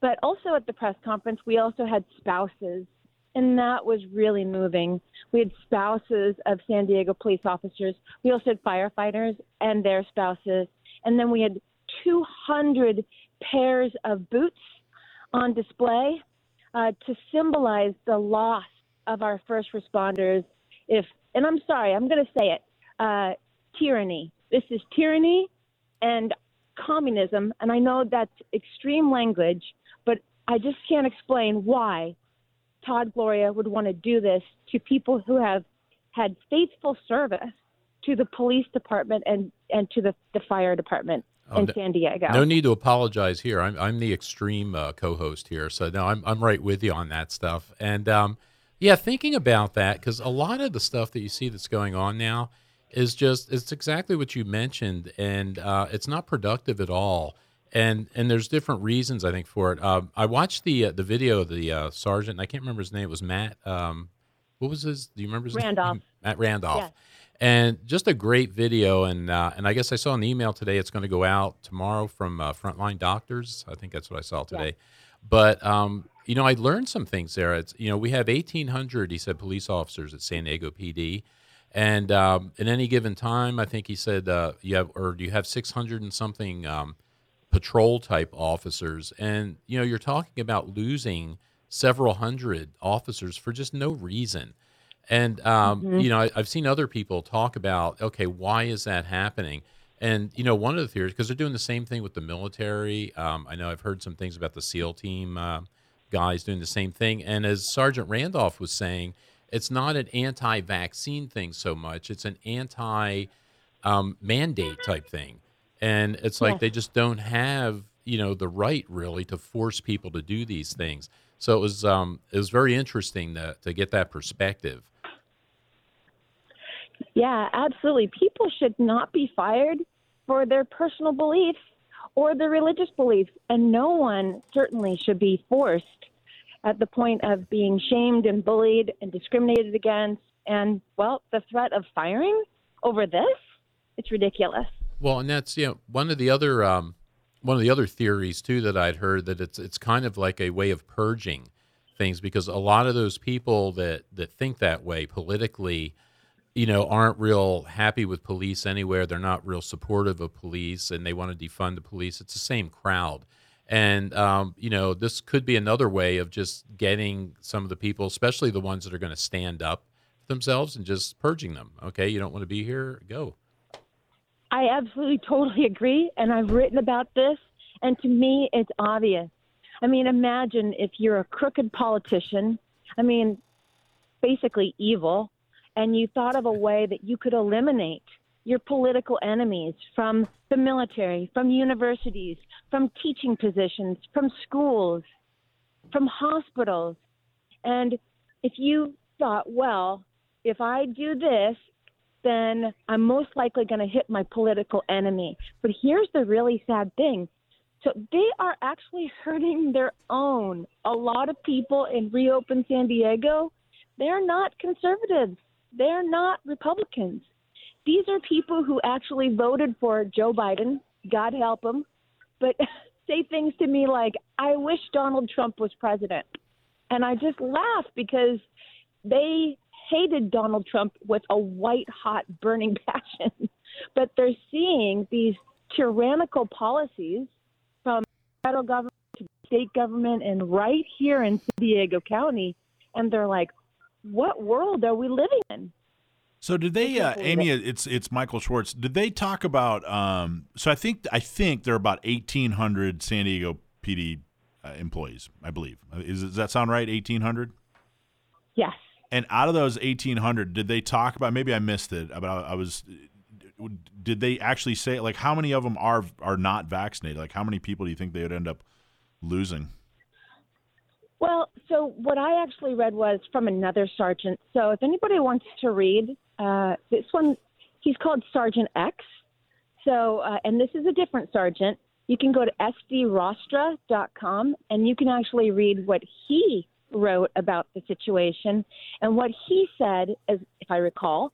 But also at the press conference, we also had spouses, and that was really moving. We had spouses of San Diego police officers. We also had firefighters and their spouses. And then we had 200 pairs of boots on display uh, to symbolize the loss of our first responders. If, and I'm sorry, I'm going to say it, uh, tyranny. This is tyranny and communism, and I know that's extreme language, but I just can't explain why Todd Gloria would want to do this to people who have had faithful service to the police department and, and to the, the fire department oh, in San Diego. No need to apologize here. I'm, I'm the extreme uh, co-host here, so no, I'm I'm right with you on that stuff. And um, yeah, thinking about that because a lot of the stuff that you see that's going on now is just it's exactly what you mentioned, and uh, it's not productive at all and and there's different reasons I think for it. Um, I watched the uh, the video of the uh, sergeant. I can't remember his name. It was Matt. Um, what was his? Do you remember his Randolph. name? Matt Randolph. And just a great video. And uh, and I guess I saw an email today. It's going to go out tomorrow from uh, Frontline Doctors. I think that's what I saw today. But um, you know, I learned some things there. It's you know, we have 1,800. He said police officers at San Diego PD. And um, at any given time, I think he said uh, you have, or do you have 600 and something um, patrol type officers. And, you know, you're talking about losing several hundred officers for just no reason. And, um, mm-hmm. you know, I, have seen other people talk about, okay, why is that happening? And, you know, one of the theories, because they're doing the same thing with the military. Um, I know I've heard some things about the SEAL team uh, guys doing the same thing. And as Sergeant Randolph was saying, it's not an anti vaccine thing so much, it's an anti um, mandate type thing and it's like they just don't have you know the right really to force people to do these things. So it was um it was very interesting to, to get that perspective. Yeah absolutely. People should not be fired for their personal beliefs or their religious beliefs and no one certainly should be forced at the point of being shamed and bullied and discriminated against. And well the threat of firing over this? It's ridiculous well, and that's you know one of the other um, one of the other theories too that I'd heard that it's it's kind of like a way of purging things because a lot of those people that that think that way politically, you know, aren't real happy with police anywhere. They're not real supportive of police, and they want to defund the police. It's the same crowd. And um, you know, this could be another way of just getting some of the people, especially the ones that are going to stand up themselves, and just purging them. Okay, you don't want to be here, go. I absolutely totally agree, and I've written about this, and to me, it's obvious. I mean, imagine if you're a crooked politician, I mean, basically evil, and you thought of a way that you could eliminate your political enemies from the military, from universities, from teaching positions, from schools, from hospitals. And if you thought, well, if I do this, then I'm most likely going to hit my political enemy. But here's the really sad thing. So they are actually hurting their own. A lot of people in Reopen San Diego, they're not conservatives. They're not Republicans. These are people who actually voted for Joe Biden, God help him, but say things to me like, I wish Donald Trump was president. And I just laugh because they hated Donald Trump with a white hot burning passion. but they're seeing these tyrannical policies from federal government to state government and right here in San Diego County. And they're like, what world are we living in? So did they, uh, Amy? It's it's Michael Schwartz. Did they talk about? Um, so I think I think there are about eighteen hundred San Diego PD uh, employees. I believe. Is does that sound right? Eighteen hundred. Yes. And out of those eighteen hundred, did they talk about? Maybe I missed it, but I, I was. Did they actually say like how many of them are are not vaccinated? Like how many people do you think they would end up losing? Well, so what I actually read was from another sergeant. So if anybody wants to read uh, this one, he's called Sergeant X. So, uh, and this is a different sergeant. You can go to sdrostra.com and you can actually read what he wrote about the situation. And what he said, as if I recall,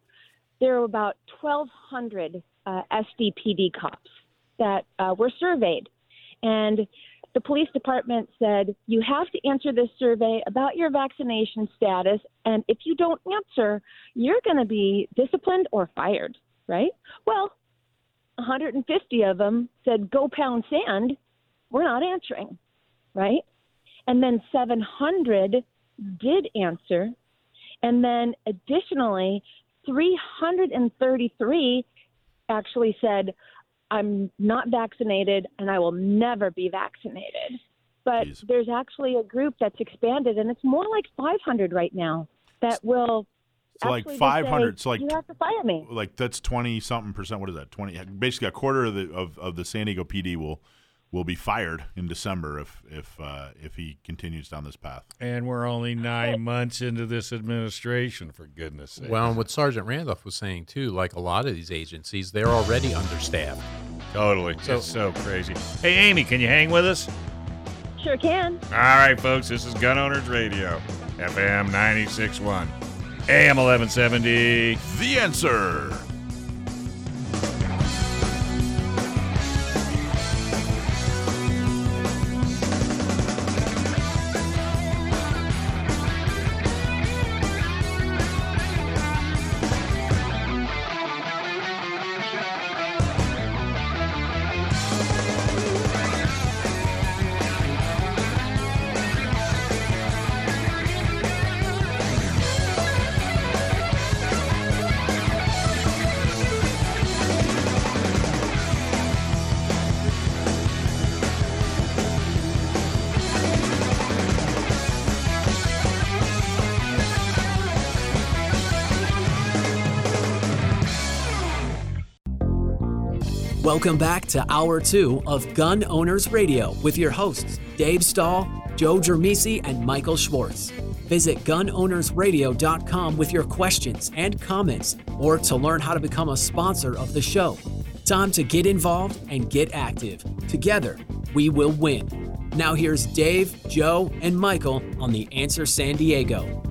there were about 1,200 uh, SDPD cops that uh, were surveyed. And the police department said, You have to answer this survey about your vaccination status. And if you don't answer, you're going to be disciplined or fired, right? Well, 150 of them said, Go pound sand. We're not answering, right? And then 700 did answer. And then additionally, 333 actually said, I'm not vaccinated and I will never be vaccinated. But Jeez. there's actually a group that's expanded, and it's more like 500 right now that will. So like 500. Say, so like you have to fire me. Like that's 20 something percent. What is that? 20. Basically, a quarter of the of, of the San Diego PD will will be fired in December if if uh, if he continues down this path. And we're only nine months into this administration, for goodness' sake. Well, and what Sergeant Randolph was saying too, like a lot of these agencies, they're already understaffed. Totally, so, it's so crazy. Hey, Amy, can you hang with us? Sure can. All right, folks, this is Gun Owners Radio, FM 96.1, AM 1170. The answer. Welcome back to Hour 2 of Gun Owners Radio with your hosts, Dave Stahl, Joe Germisi, and Michael Schwartz. Visit gunownersradio.com with your questions and comments or to learn how to become a sponsor of the show. Time to get involved and get active. Together, we will win. Now, here's Dave, Joe, and Michael on The Answer San Diego.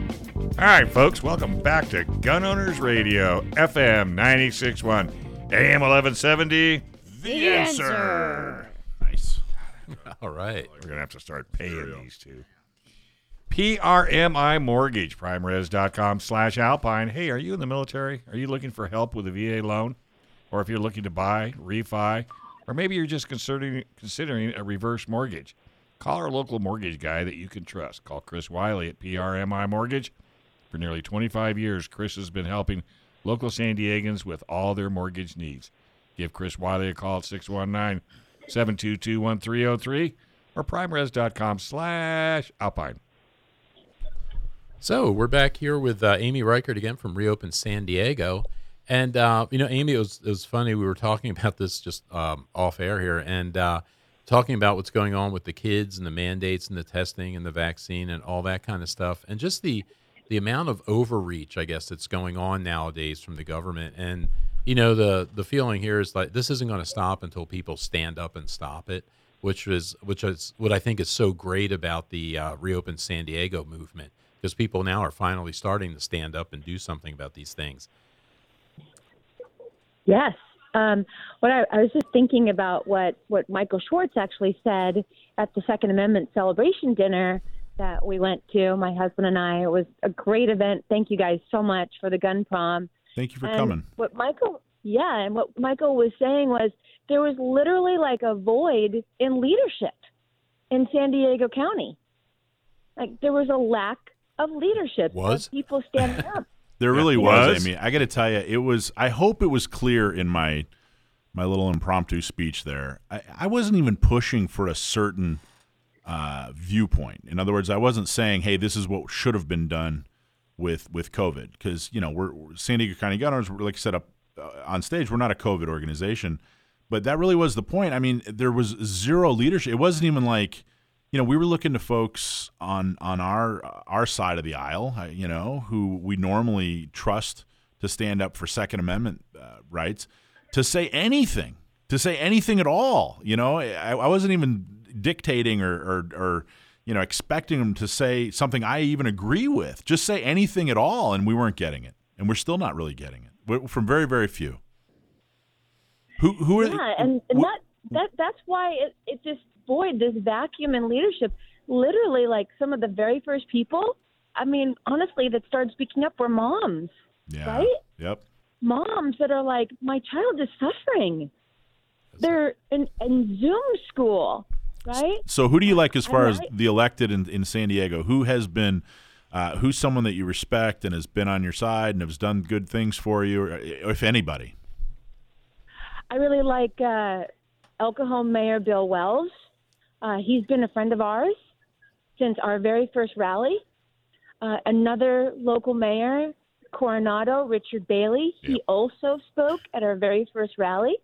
All right, folks, welcome back to Gun Owners Radio, FM 961. AM 1170. The, the answer. answer. Nice. All right. We're going to have to start paying these two. PRMI Mortgage, primeres.com slash alpine. Hey, are you in the military? Are you looking for help with a VA loan? Or if you're looking to buy, refi, or maybe you're just considering, considering a reverse mortgage, call our local mortgage guy that you can trust. Call Chris Wiley at PRMI Mortgage. For nearly 25 years, Chris has been helping local San Diegans with all their mortgage needs. Give Chris Wiley a call at 619 722 1303 or primeres.com slash alpine. So we're back here with uh, Amy Reichert again from Reopen San Diego. And, uh, you know, Amy, it was, it was funny. We were talking about this just um, off air here. And uh, talking about what's going on with the kids and the mandates and the testing and the vaccine and all that kind of stuff, and just the the amount of overreach, I guess, that's going on nowadays from the government. And you know, the the feeling here is like this isn't going to stop until people stand up and stop it, which is which is what I think is so great about the uh, reopen San Diego movement because people now are finally starting to stand up and do something about these things. Yes. Um, what I, I was just thinking about what, what Michael Schwartz actually said at the Second Amendment celebration dinner that we went to, my husband and I. It was a great event. Thank you guys so much for the gun prom. Thank you for And coming. What Michael, yeah, and what Michael was saying was there was literally like a void in leadership in San Diego County. Like there was a lack of leadership. Was? of people standing up. There really was. was. I mean, I got to tell you, it was. I hope it was clear in my my little impromptu speech there. I, I wasn't even pushing for a certain uh, viewpoint. In other words, I wasn't saying, "Hey, this is what should have been done with with COVID," because you know we're, we're San Diego County Gunners. Like I said up uh, on stage, we're not a COVID organization, but that really was the point. I mean, there was zero leadership. It wasn't even like you know, we were looking to folks on on our our side of the aisle, uh, you know, who we normally trust to stand up for Second Amendment uh, rights, to say anything, to say anything at all. You know, I, I wasn't even dictating or, or or you know expecting them to say something I even agree with. Just say anything at all, and we weren't getting it, and we're still not really getting it We're- from very very few. Who who are yeah, and, and that that that's why it, it just void this vacuum in leadership. Literally, like some of the very first people. I mean, honestly, that started speaking up were moms, yeah, right? Yep. moms that are like, my child is suffering. They're in, in Zoom school, right? So, who do you like as far as the elected in, in San Diego? Who has been, uh, who's someone that you respect and has been on your side and has done good things for you, or if anybody? I really like uh, El Cajon Mayor Bill Wells. Uh, he's been a friend of ours since our very first rally. Uh, another local mayor, Coronado, Richard Bailey, he Yep. also spoke at our very first rally.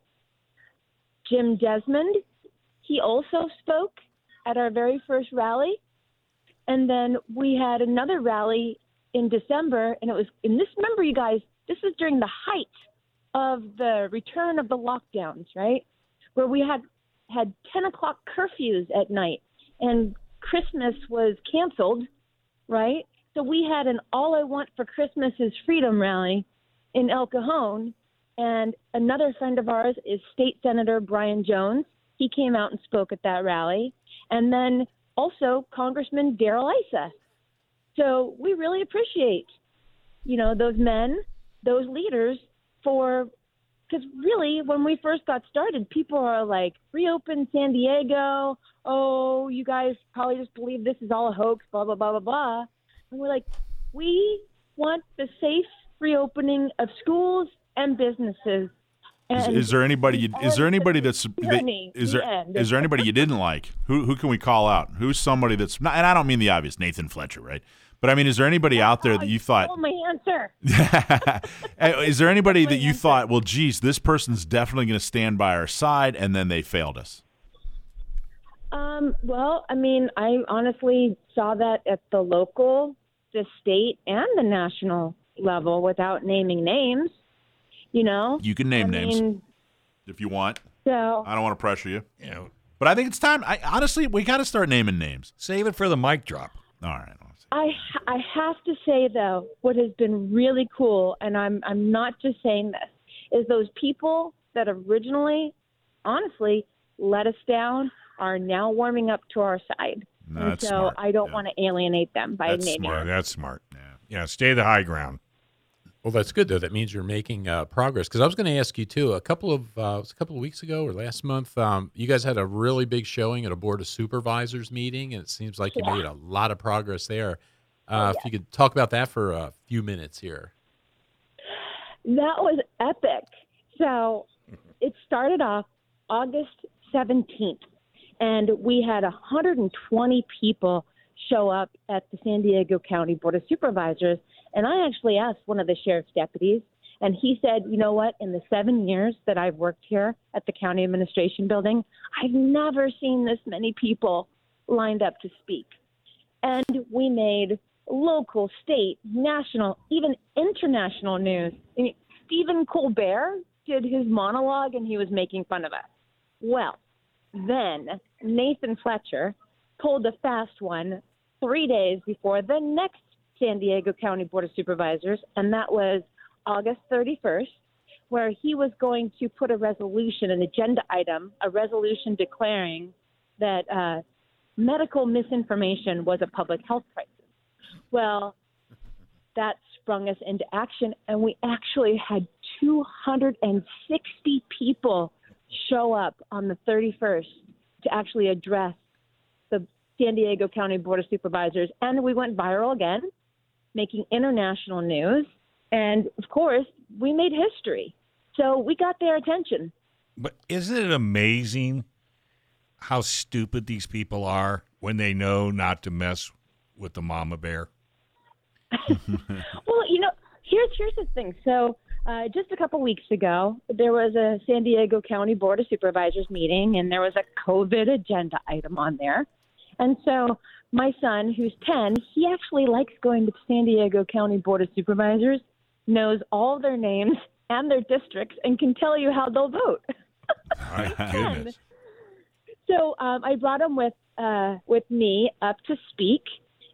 Jim Desmond, he also spoke at our very first rally. And then we had another rally in December, and it was, and this, remember, you guys, this was during the height of the return of the lockdowns, right? Where we had had 10 o'clock curfews at night and Christmas was canceled, right? So we had an All I Want for Christmas is Freedom rally in El Cajon. And another friend of ours is State Senator Brian Jones. He came out and spoke at that rally. And then also Congressman Darrell Issa. So we really appreciate, you know, those men, those leaders for because really when we first got started people are like reopen san diego oh you guys probably just believe this is all a hoax blah blah blah blah blah and we're like we want the safe reopening of schools and businesses Is, is there anybody? You, is there anybody that's that, is the there is there anybody you didn't like? Who who can we call out? Who's somebody that's not? And I don't mean the obvious, Nathan Fletcher, right? But I mean, is there anybody out there that you thought? oh my answer is there anybody that you thought, well, geez, this person's definitely going to stand by our side, and then they failed us? Um, well, I mean, I honestly saw that at the local, the state, and the national level without naming names. You know, You can name I names mean, if you want. so I don't want to pressure you, You know, but I think it's time. I honestly, we got to start naming names. save it for the mic drop. All right. I I have to say though, what has been really cool, and I'm I'm not just saying this, is those people that originally, honestly, let us down are now warming up to our side. No, and that's so smart. I don't Yeah. want to alienate them by That's naming. Yeah, smart. that's smart. Yeah. Yeah, stay the high ground. Well, that's good though. That means you're making uh, progress. Because I was going to ask you too. A couple of uh, was a couple of weeks ago or last month, um, you guys had a really big showing at a board of supervisors meeting, and it seems like you made a lot of progress there. Uh, If you could talk about that for a few minutes here. That was epic. So it started off August 17th, and we had 120 people show up at the San Diego County Board of Supervisors. And I actually asked one of the sheriff's deputies, And he said, you know what? In the seven years that I've worked here at the county administration building, I've never seen this many people lined up to speak. And we made local, state, national, even international news. Mean, Stephen Colbert did his monologue and he was making fun of us. Well, then Nathan Fletcher pulled a fast one three days before the next San Diego County Board of Supervisors, and that was August 31st, where he was going to put a resolution, an agenda item, a resolution declaring that uh, medical misinformation was a public health crisis. Well, that sprung us into action, and we actually had 260 people show up on the 31st to actually address the San Diego County Board of Supervisors. And we went viral again, making international news. And of course, we made history. So we got their attention. But isn't it amazing how stupid these people are when they know not to mess with the mama bear? well, you know, here's here's the thing. So, uh, just a couple weeks ago, there was a San Diego County Board of Supervisors meeting, and there was a COVID agenda item on there. And so, my son, who's 10, he actually likes going to the San Diego County Board of Supervisors, knows all their names and their districts, and can tell you how they'll vote. My goodness. So um, I brought him with uh, with me up to speak,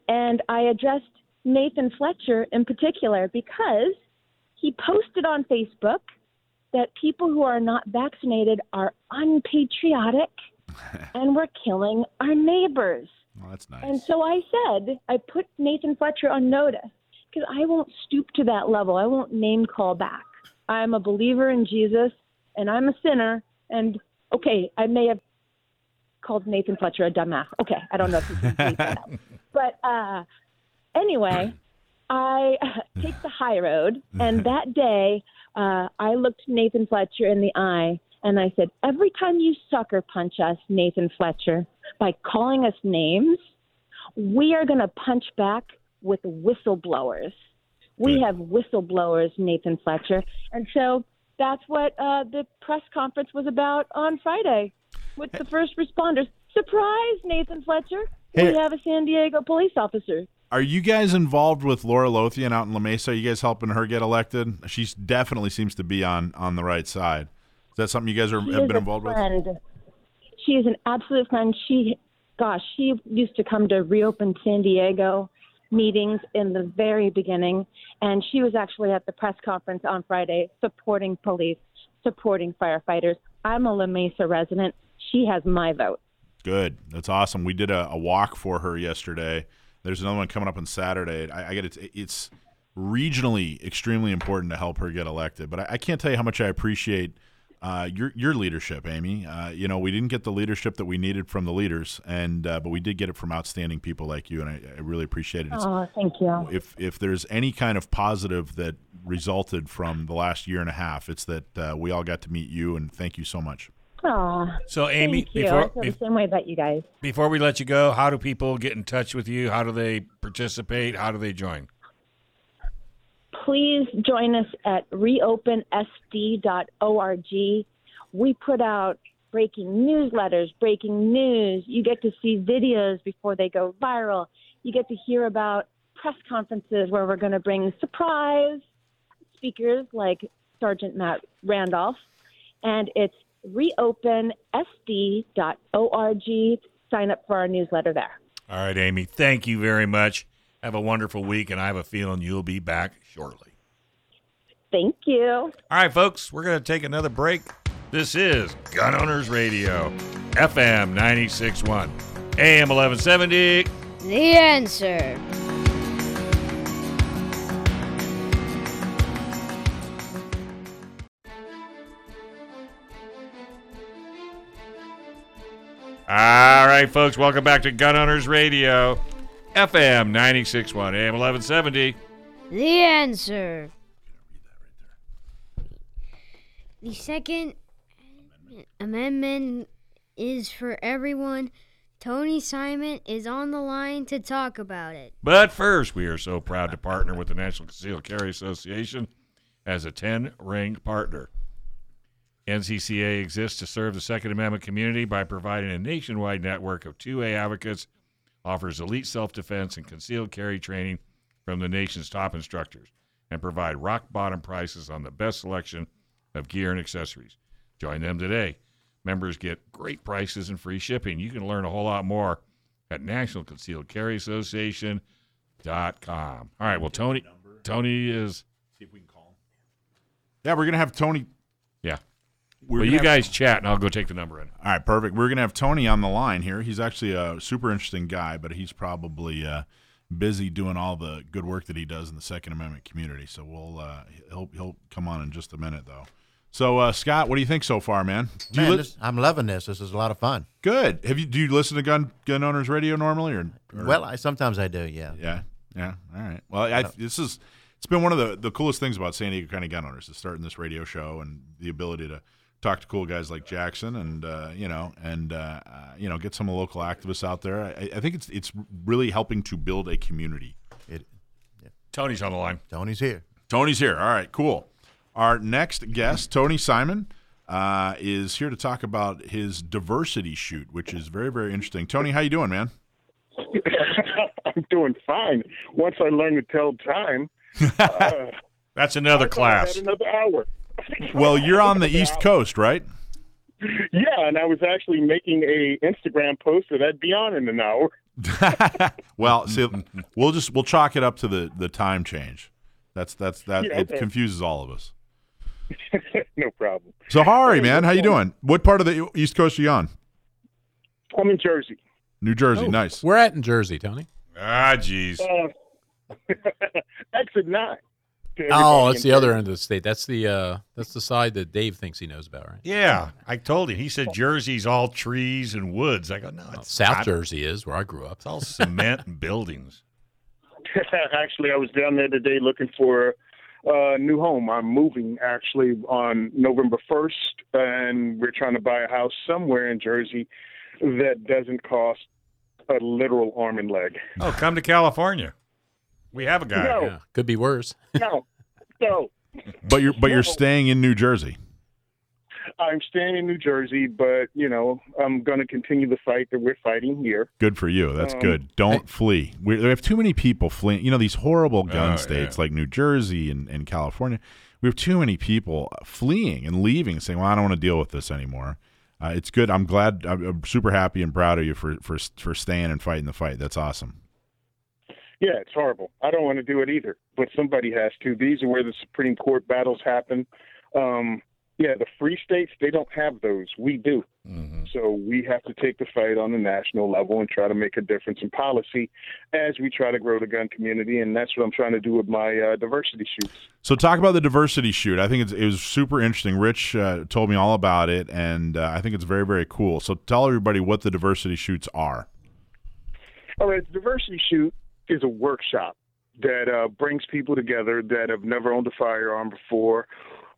and I addressed Nathan Fletcher in particular because he posted on Facebook that people who are not vaccinated are unpatriotic and we're killing our neighbors. Well, that's nice. And so I said, I put Nathan Fletcher on notice because I won't stoop to that level. I won't name call back. I'm a believer in Jesus and I'm a sinner. And okay, I may have called Nathan Fletcher a dumbass. Okay, I don't know if you can bleep that out. But uh, anyway, I take the high road. And that day, uh, I looked Nathan Fletcher in the eye and I said, Every time you sucker punch us, Nathan Fletcher, by calling us names, we are going to punch back with whistleblowers. We have whistleblowers, Nathan Fletcher. And so that's what uh, the press conference was about on Friday with the first responders. Surprise, Nathan Fletcher. Hey. We have a San Diego police officer. Are you guys involved with Laura Lothian out in La Mesa? Are you guys helping her get elected? She definitely seems to be on on the right side. Is that something you guys are, have been involved with? She is an absolute friend. She, gosh, she used to come to reopen San Diego meetings in the very beginning, and she was actually at the press conference on Friday supporting police, supporting firefighters. I'm a La Mesa resident. She has my vote. Good. That's awesome. We did a, a walk for her yesterday. There's another one coming up on Saturday. I, I get it. It's regionally extremely important to help her get elected. But I, I can't tell you how much I appreciate uh, your your leadership, Amy. Uh, you know, we didn't get the leadership that we needed from the leaders, and uh, but we did get it from outstanding people like you, and I, I really appreciate it. It's, Oh, thank you. if if there's any kind of positive that resulted from the last year and a half, it's that uh, we all got to meet you, and thank you so much. Oh, So, Amy, thank you. before I feel the same way about you guys. before we let you go, how do people get in touch with you? How do they participate? How do they join? Please join us at reopensd.org. We put out breaking newsletters, breaking news. You get to see videos before they go viral. You get to hear about press conferences where we're going to bring surprise speakers like Sergeant Matt Randolph. And it's reopensd.org. Sign up for our newsletter there. All right, Amy, thank you very much. Have a wonderful week, and I have a feeling you'll be back shortly. Thank you. All right, folks, we're going to take another break. This is Gun Owners Radio, FM 96.1, AM 1170. The answer. All right, folks, welcome back to Gun Owners Radio, FM 96.1, AM 1170. The answer. The Second Amendment is for everyone. Tony Simon is on the line to talk about it. But first, we are so proud to partner with the National Concealed Carry Association. as a 10 ring partner. NCCA exists to serve the Second Amendment community by providing a nationwide network of 2A advocates, offers elite self defense and concealed carry training from the nation's top instructors, and provide rock bottom prices on the best selection of gear and accessories. Join them today. Members get great prices and free shipping. You can learn a whole lot more at National Concealed Carry Association.com. All right, well, Tony, Tony is, See if we can call him. Yeah, we're gonna have Tony. Yeah. We're well, gonna you have- guys chat, and I'll go take the number in. All right, perfect. We're gonna have Tony on the line here. He's actually a super interesting guy, but he's probably uh, busy doing all the good work that he does in the Second Amendment community. So we'll uh, he'll he'll come on in just a minute though. So uh, Scott, what do you think so far, man? Do you Man, li- this, I'm loving this. This is a lot of fun. good. Have you do you listen to Gun Gun Owners Radio normally or, or- Well, I, sometimes I do. Yeah. yeah yeah all right. Well, I, this is it's been one of the the coolest things about San Diego County Gun Owners is starting this radio show and the ability to talk to cool guys like Jackson and uh, you know and uh, uh, you know get some local activists out there. I, I think it's it's really helping to build a community. It, Tony's on the line. Tony's here. Tony's here. All right, cool. Our next guest, Tony Simon, uh, is here to talk about his diversity shoot, which is very very interesting. Tony, how you doing, man? I'm doing fine. Once I learn to tell time, uh, That's another I class. had another hour. Well, you're on the East Coast, right? Yeah, and I was actually making a Instagram post that I'd be on in an hour. well, see, we'll just we'll chalk it up to the the time change. That's that's that Yeah, it okay. confuses all of us. no problem. So, Hari, man, how you doing? What part of the East Coast are you on? I'm in Jersey. New Jersey, Oh, nice. We're at in Jersey, Tony. Ah, jeez. Uh, exit nine. To Oh, everybody that's the other end of the state. That's the uh, that's the side that Dave thinks he knows about, right? Yeah, I told you. He said Jersey's all trees and woods. I go, no, it's South not. Jersey is where I grew up. It's all cement and buildings. actually, I was down there today looking for a new home. I'm moving actually on November 1st, and we're trying to buy a house somewhere in Jersey that doesn't cost a literal arm and leg. Oh, come to California. We have a guy. No. Yeah, could be worse. No, no. But you're but you're staying in New Jersey. I'm staying in New Jersey, but you know I'm going to continue the fight that we're fighting here. Good for you. That's Um, good. Don't flee. We, we have too many people fleeing. You know these horrible gun Oh, states yeah. like New Jersey and, and California. We have too many people fleeing and leaving, saying, "Well, I don't want to deal with this anymore." Uh, it's good. I'm glad. I'm, I'm super happy and proud of you for for for staying and fighting the fight. That's awesome. Yeah, it's horrible. I don't want to do it either, but somebody has to. These are where the Supreme Court battles happen. Um, yeah, the free states they don't have those. We do. Mm-hmm. So we have to take the fight on the national level and try to make a difference in policy as we try to grow the gun community, and that's what I'm trying to do with my uh, diversity shoots. So talk about the diversity shoot. I think it's, it was super interesting. Rich uh, told me all about it, and uh, I think it's very very cool. So tell everybody what the diversity shoots are. All right, the diversity shoot is a workshop that uh, brings people together that have never owned a firearm before,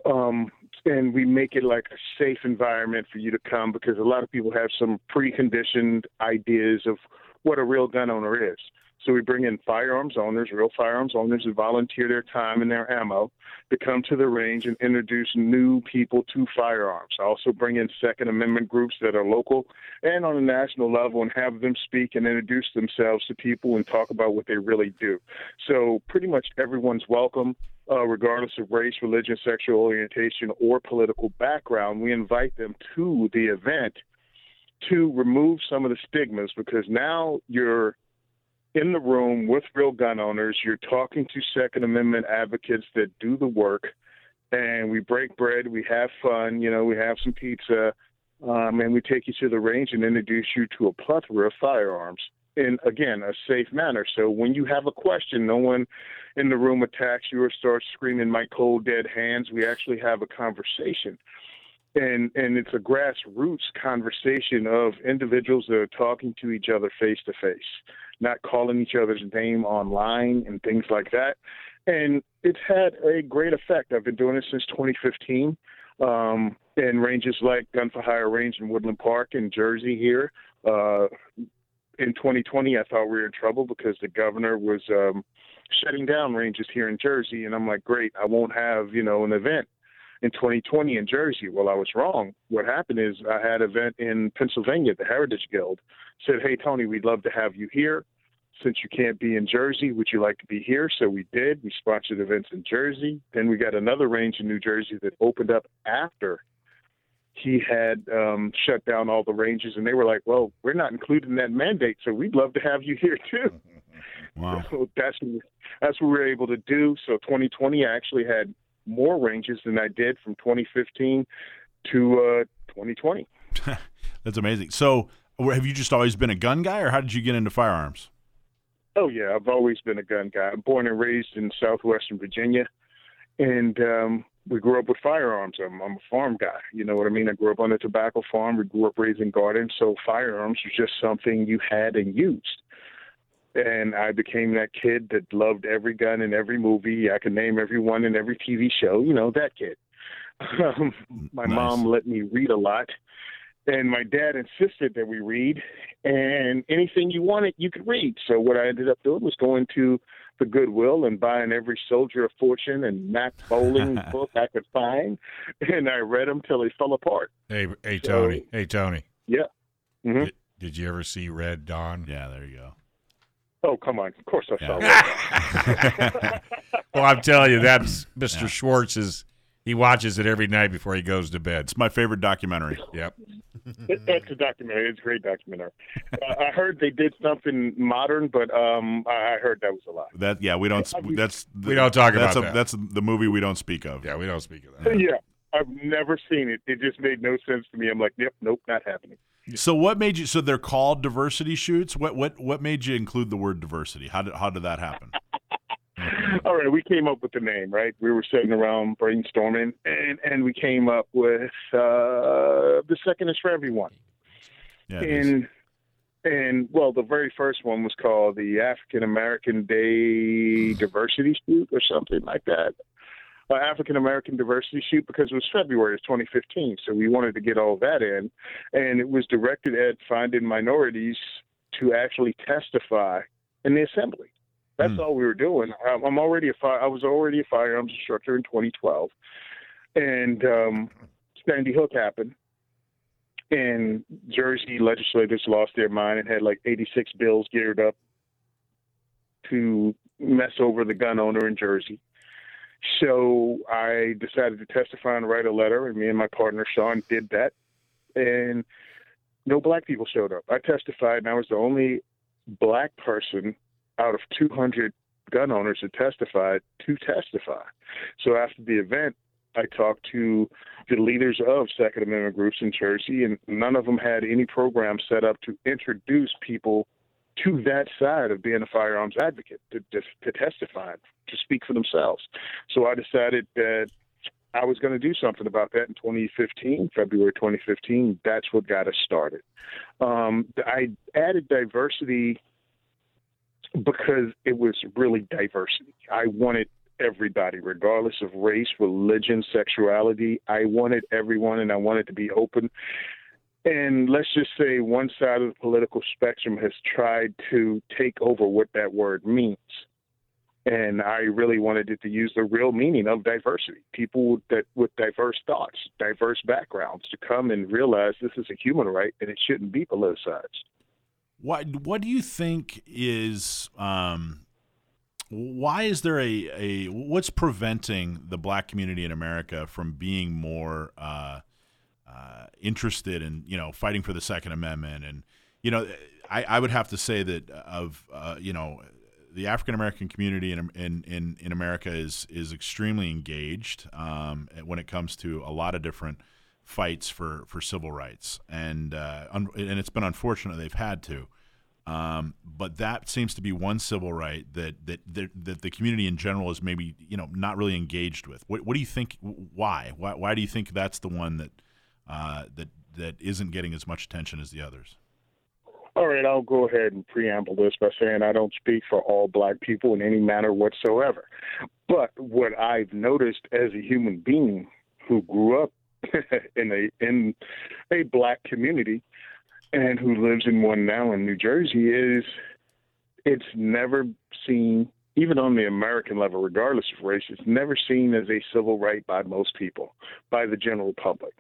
um, and we make it like a safe environment for you to come because a lot of people have some preconditioned ideas of what a real gun owner is. So we bring in firearms owners, real firearms owners who volunteer their time and their ammo to come to the range and introduce new people to firearms. I also bring in Second Amendment groups that are local and on a national level and have them speak and introduce themselves to people and talk about what they really do. So pretty much everyone's welcome, uh, regardless of race, religion, sexual orientation, or political background. We invite them to the event to remove some of the stigmas because now you're in the room with real gun owners. You're talking to Second Amendment advocates that do the work, and we break bread. We have fun. You know, we have some pizza, um, and we take you to the range and introduce you to a plethora of firearms in again a safe manner. So when you have a question, no one in the room attacks you or starts screaming "my cold dead hands." We actually have a conversation and and it's a grassroots conversation of individuals that are talking to each other face to face, not calling each other's name online and things like that. And it's had a great effect. I've been doing it since 2015 um, in ranges like Gun for Hire Range in Woodland Park in Jersey here. Uh, in 2020, I thought we were in trouble because the governor was um, shutting down ranges here in Jersey. And I'm like, great, I won't have, you know, an event in 2020 in Jersey. Well, I was wrong. What happened is I had an event in Pennsylvania, the Heritage Guild said, hey, Tony, we'd love to have you here. Since you can't be in Jersey, would you like to be here? So we did. We sponsored events in Jersey. Then we got another range in New Jersey that opened up after he had um, shut down all the ranges, and they were like, "Well, we're not included in that mandate, so we'd love to have you here too." Wow. So that's that's what we were able to do. So 2020, I actually had more ranges than I did from 2015 to uh, 2020. That's amazing. So, have you just always been a gun guy, or how did you get into firearms? Oh yeah, I've always been a gun guy. I'm born and raised in southwestern Virginia, and um, we grew up with firearms. I'm, I'm a farm guy. You know what I mean? I grew up on a tobacco farm. We grew up raising gardens, so firearms was just something you had and used. And I became that kid that loved every gun in every movie. I could name every one in every TV show. You know that kid. Um, my Nice. mom let me read a lot, and my dad insisted that we read. And anything you wanted, you could read. So what I ended up doing was going to the Goodwill and buying every Soldier of Fortune and Max Bowling book I could find, and I read them till they fell apart. Hey, hey, So- Tony. Hey, Tony. Yeah. hmm Did, did you ever see Red Dawn? Yeah, there you go. Oh come on! Of course I saw Yeah. that. Well, I'm telling you, that's Mr. Yeah. Schwartz is. He watches it every night before he goes to bed. It's my favorite documentary. Yep. It- That's a documentary. It's a great documentary. Uh, I heard they did something modern, but um, I I heard that was a lie. That yeah, we don't. That's We don't talk that's about a, that. That's the movie we don't speak of. Yeah, we don't speak of that. Yeah, I've never seen it. It just made no sense to me. I'm like, yep, nope, not happening. So what made you? So they're called diversity shoots. What what what made you include the word diversity? How did how did that happen? All right, we came up with the name, right? We were sitting around brainstorming, and and we came up with uh, the second is for everyone. Yeah, and and well, the very first one was called the African American Day Diversity Shoot or something like that. Uh, African American Diversity Shoot because it was February of 2015, so we wanted to get all that in, and it was directed at finding minorities to actually testify in the assembly. That's Hmm. all we were doing. I'm I'm already a fire. I was already a firearms instructor in 2012, and um, Sandy Hook happened, and Jersey legislators lost their mind and had like 86 bills geared up to mess over the gun owner in Jersey. So I decided to testify and write a letter, and me and my partner Sean did that. And no black people showed up. I testified, and I was the only black person out of 200 gun owners that testified to testify. So after the event, I talked to the leaders of Second Amendment groups in Jersey, and none of them had any program set up to introduce people to that side of being a firearms advocate to, to, to testify, to speak for themselves. So I decided that I was going to do something about that in 2015, February 2015. That's what got us started. Um, I added diversity because it was really diversity. I wanted everybody, regardless of race, religion, sexuality. I wanted everyone, and I wanted to be open. And let's just say one side of the political spectrum has tried to take over what that word means. And I really wanted it to use the real meaning of diversity. People that with diverse thoughts, diverse backgrounds, to come and realize this is a human right and it shouldn't be politicized. What what do you think is um, why is there a, a what's preventing the black community in America from being more uh, uh, interested in you know fighting for the Second Amendment and you know I, I would have to say that of uh, you know the African American community in, in in in America is is extremely engaged um, when it comes to a lot of different fights for for civil rights and uh, un- and it's been unfortunate they've had to. Um, but that seems to be one civil right that, that that that the community in general is maybe you know not really engaged with. What, what do you think? Why? why? Why do you think that's the one that uh, that that isn't getting as much attention as the others? All right, I'll go ahead and preamble this by saying I don't speak for all black people in any manner whatsoever. But what I've noticed as a human being who grew up in a in a black community and who lives in one now in New Jersey is it's never seen even on the American level, regardless of race, it's never seen as a civil right by most people, by the general public.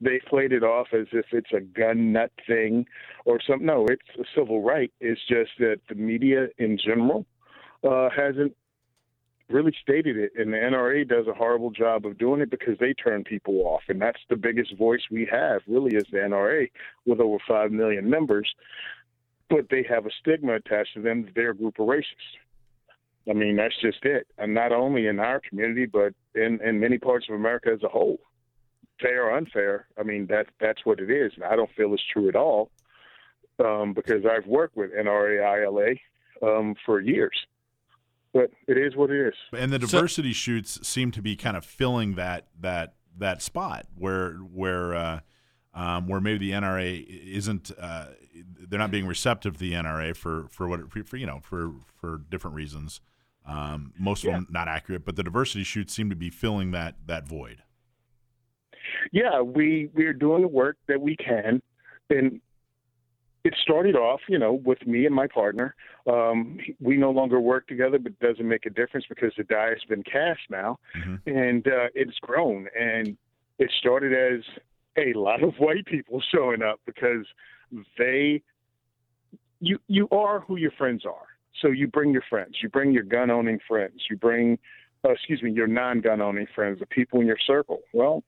They played it off as if it's a gun nut thing or something. No, it's a civil right. It's just that the media in general uh, hasn't really stated it, and the NRA does a horrible job of doing it because they turn people off, and that's the biggest voice we have. Really, is the NRA with over five million members, but they have a stigma attached to them they're a group of racists. I mean, that's just it, and not only in our community, but in in many parts of America as a whole. Fair or unfair, I mean that that's what it is, and I don't feel it's true at all um, because I've worked with NRA ILA um, for years but it is what it is. And the diversity so, shoots seem to be kind of filling that that that spot where where uh, um, where maybe the NRA isn't uh, they're not being receptive to the NRA for for what for, for you know for for different reasons. Um, most of yeah. them not accurate, but the diversity shoots seem to be filling that that void. Yeah, we we are doing the work that we can, and it started off, you know, with me and my partner. Um, we no longer work together, but it doesn't make a difference because the die has been cast now, mm-hmm. and uh, it's grown. And it started as a lot of white people showing up because they, you, you are who your friends are. So you bring your friends, you bring your gun owning friends, you bring, uh, excuse me, your non gun owning friends, the people in your circle. Well,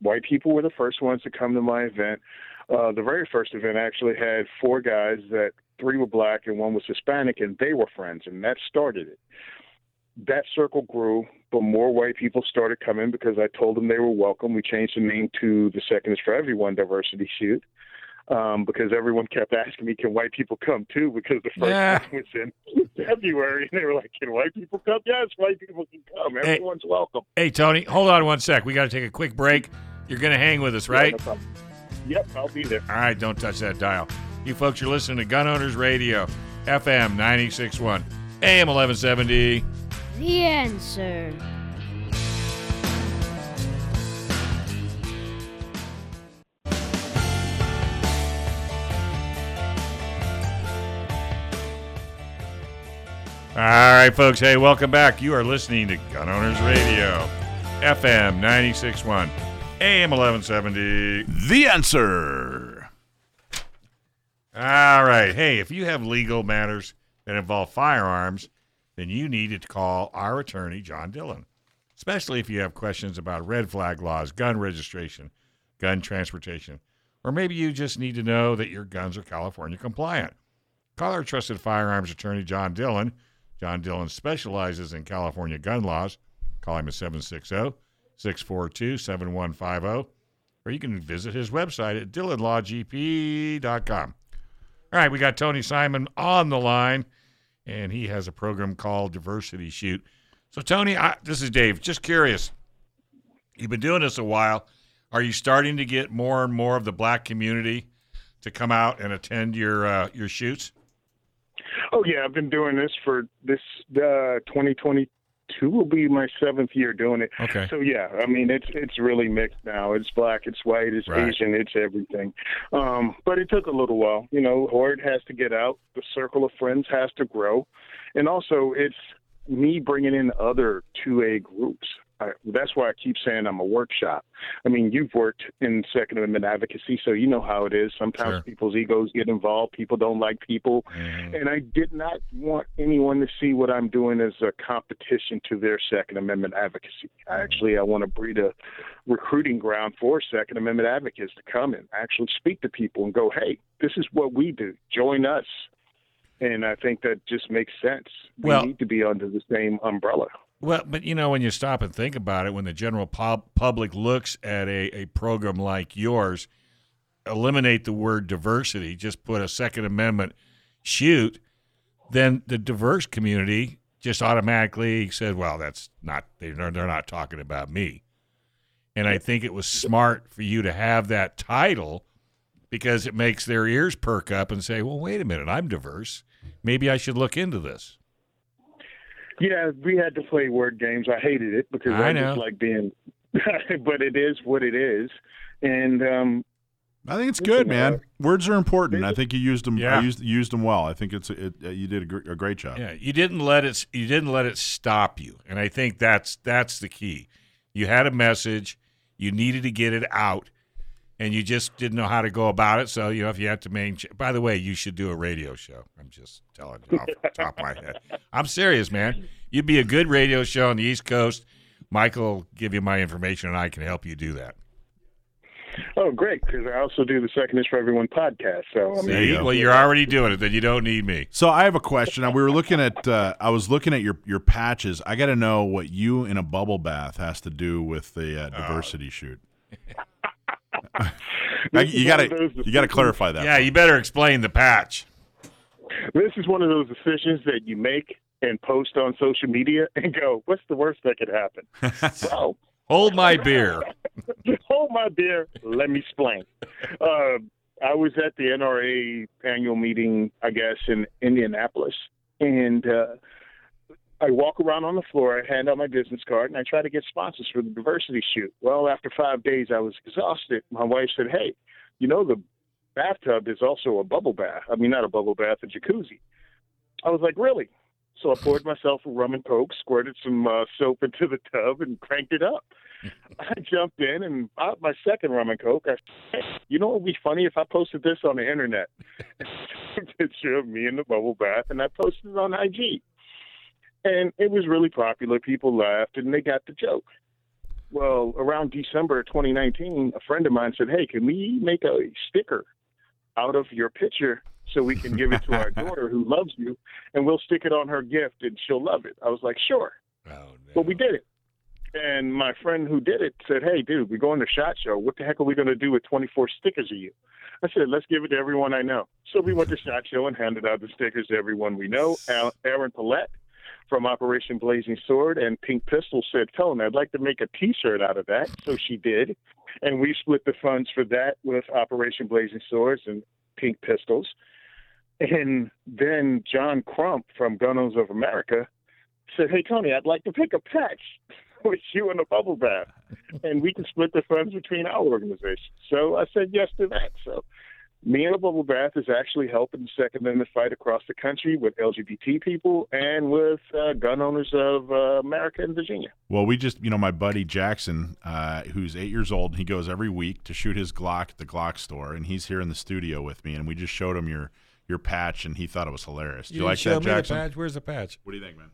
white people were the first ones to come to my event. Uh, the very first event actually had four guys that three were black and one was Hispanic, and they were friends, and that started it. That circle grew, but more white people started coming because I told them they were welcome. We changed the name to the Second is for Everyone Diversity Shoot um, because everyone kept asking me, "Can white people come too?" Because the first yeah. one was in February, and they were like, "Can white people come?" Yes, white people can come. Everyone's hey, welcome. Hey, Tony, hold on one sec. We got to take a quick break. You're going to hang with us, right? Yeah, no Yep, I'll be there. All right, don't touch that dial. You folks are listening to Gun Owners Radio, FM 961, AM 1170. The answer. All right, folks. Hey, welcome back. You are listening to Gun Owners Radio, FM 961. AM 1170. The answer. All right. Hey, if you have legal matters that involve firearms, then you need to call our attorney, John Dillon, especially if you have questions about red flag laws, gun registration, gun transportation, or maybe you just need to know that your guns are California compliant. Call our trusted firearms attorney, John Dillon. John Dillon specializes in California gun laws. Call him at 760 642 7150, or you can visit his website at dillonlawgp.com. All right, we got Tony Simon on the line, and he has a program called Diversity Shoot. So, Tony, I, this is Dave. Just curious. You've been doing this a while. Are you starting to get more and more of the black community to come out and attend your uh, your shoots? Oh yeah, I've been doing this for this uh, 2022 will be my seventh year doing it. Okay. So yeah, I mean it's it's really mixed now. It's black, it's white, it's right. Asian, it's everything. Um, but it took a little while. You know, Horde has to get out. The circle of friends has to grow, and also it's me bringing in other 2A groups. I, that's why I keep saying I'm a workshop. I mean, you've worked in Second Amendment advocacy, so you know how it is. Sometimes sure. people's egos get involved. People don't like people. Mm-hmm. And I did not want anyone to see what I'm doing as a competition to their Second Amendment advocacy. Actually, I want to breed a recruiting ground for Second Amendment advocates to come and actually speak to people and go, hey, this is what we do. Join us. And I think that just makes sense. We well, need to be under the same umbrella. Well, but you know, when you stop and think about it, when the general pub- public looks at a, a program like yours, eliminate the word diversity, just put a Second Amendment shoot, then the diverse community just automatically said, well, that's not, they're, they're not talking about me. And I think it was smart for you to have that title because it makes their ears perk up and say, well, wait a minute, I'm diverse. Maybe I should look into this. Yeah, we had to play word games. I hated it because I, I just like being, but it is what it is. And um, I think it's good, Listen, uh, man. Words are important. I think you used them. Yeah. Used used them well. I think it's it, uh, you did a, gr- a great job. Yeah, you didn't let it. You didn't let it stop you, and I think that's that's the key. You had a message, you needed to get it out, and you just didn't know how to go about it. So you know, if you have to main. By the way, you should do a radio show. I'm just telling you off the top of my head. I'm serious, man. You'd be a good radio show on the East Coast. Michael will give you my information, and I can help you do that. Oh, great! Because I also do the Second is for Everyone podcast. So I mean, you See? go. Well, you're already doing it. Then you don't need me. So I have a question. We were looking at. Uh, I was looking at your your patches. I got to know what you in a bubble bath has to do with the uh, diversity shoot. I- you got to you got to clarify that. Yeah, you better explain the patch. This is one of those decisions that you make and post on social media and go, "What's the worst that could happen?" so Hold my beer. hold my beer. Let me explain. Uh, I was at the NRA annual meeting, I guess, in Indianapolis, and uh, I walk around on the floor. I hand out my business card, and I try to get sponsors for the diversity shoot. Well, after five days, I was exhausted. My wife said, "Hey, you know the bathtub is also a bubble bath. I mean, not a bubble bath, a jacuzzi." I was like, "Really?" So I poured myself a rum and coke, squirted some uh, soap into the tub, and cranked it up. I jumped in and bought my second rum and coke. I said, "Hey, you know what would be funny if I posted this on the internet? a picture of me in the bubble bath, and I posted it on IG. And it was really popular. People laughed, and they got the joke. Well, around December of 2019, a friend of mine said, "Hey, can we make a sticker out of your picture so we can give it to our daughter who loves you, and we'll stick it on her gift, and she'll love it." I was like, "Sure." Oh, no. Well, we did it. And my friend who did it said, "Hey, dude, we're going to Shot Show. What the heck are we going to do with 24 stickers of you?" I said, "Let's give it to everyone I know." So we went to Shot Show and handed out the stickers to everyone we know. Erin Palette from Operation Blazing Sword and Pink Pistol said, "Tone, I'd like to make a T-shirt out of that." So she did, and we split the funds for that with Operation Blazing Swords and Pink Pistols. And then John Crump from Gun Owners of America said, "Hey Tony, I'd like to pick a patch with you in a bubble bath, and we can split the funds between our organizations." So I said yes to that. So me in a bubble bath is actually helping the Second Amendment fight across the country with LGBT people and with uh, gun owners of uh, America and Virginia. Well, we just, you know, my buddy Jackson, uh, who's eight years old, he goes every week to shoot his Glock at the Glock store, and he's here in the studio with me, and we just showed him your your patch, and he thought it was hilarious. Do you, didn't like show that, me the Jackson? patch? Where's the patch? What do you think, man?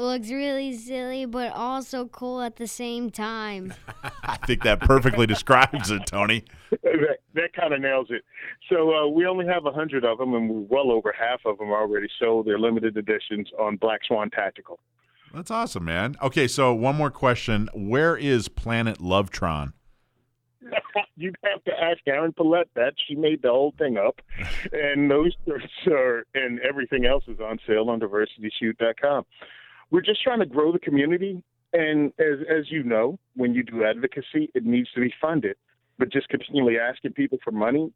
It looks really silly, but also cool at the same time. I think that perfectly describes it, Tony. that that kind of nails it. So uh, we only have a hundred of them, and we're well over half of them already sold. They're limited editions on Black Swan Tactical. That's awesome, man. Okay, so one more question: Where is Planet Lovetron? You'd have to ask Erin Palette that. She made the whole thing up. and those shirts are, and everything else is on sale on diversityshoot.com. We're just trying to grow the community. And as, as you know, when you do advocacy, it needs to be funded. But just continually asking people for money,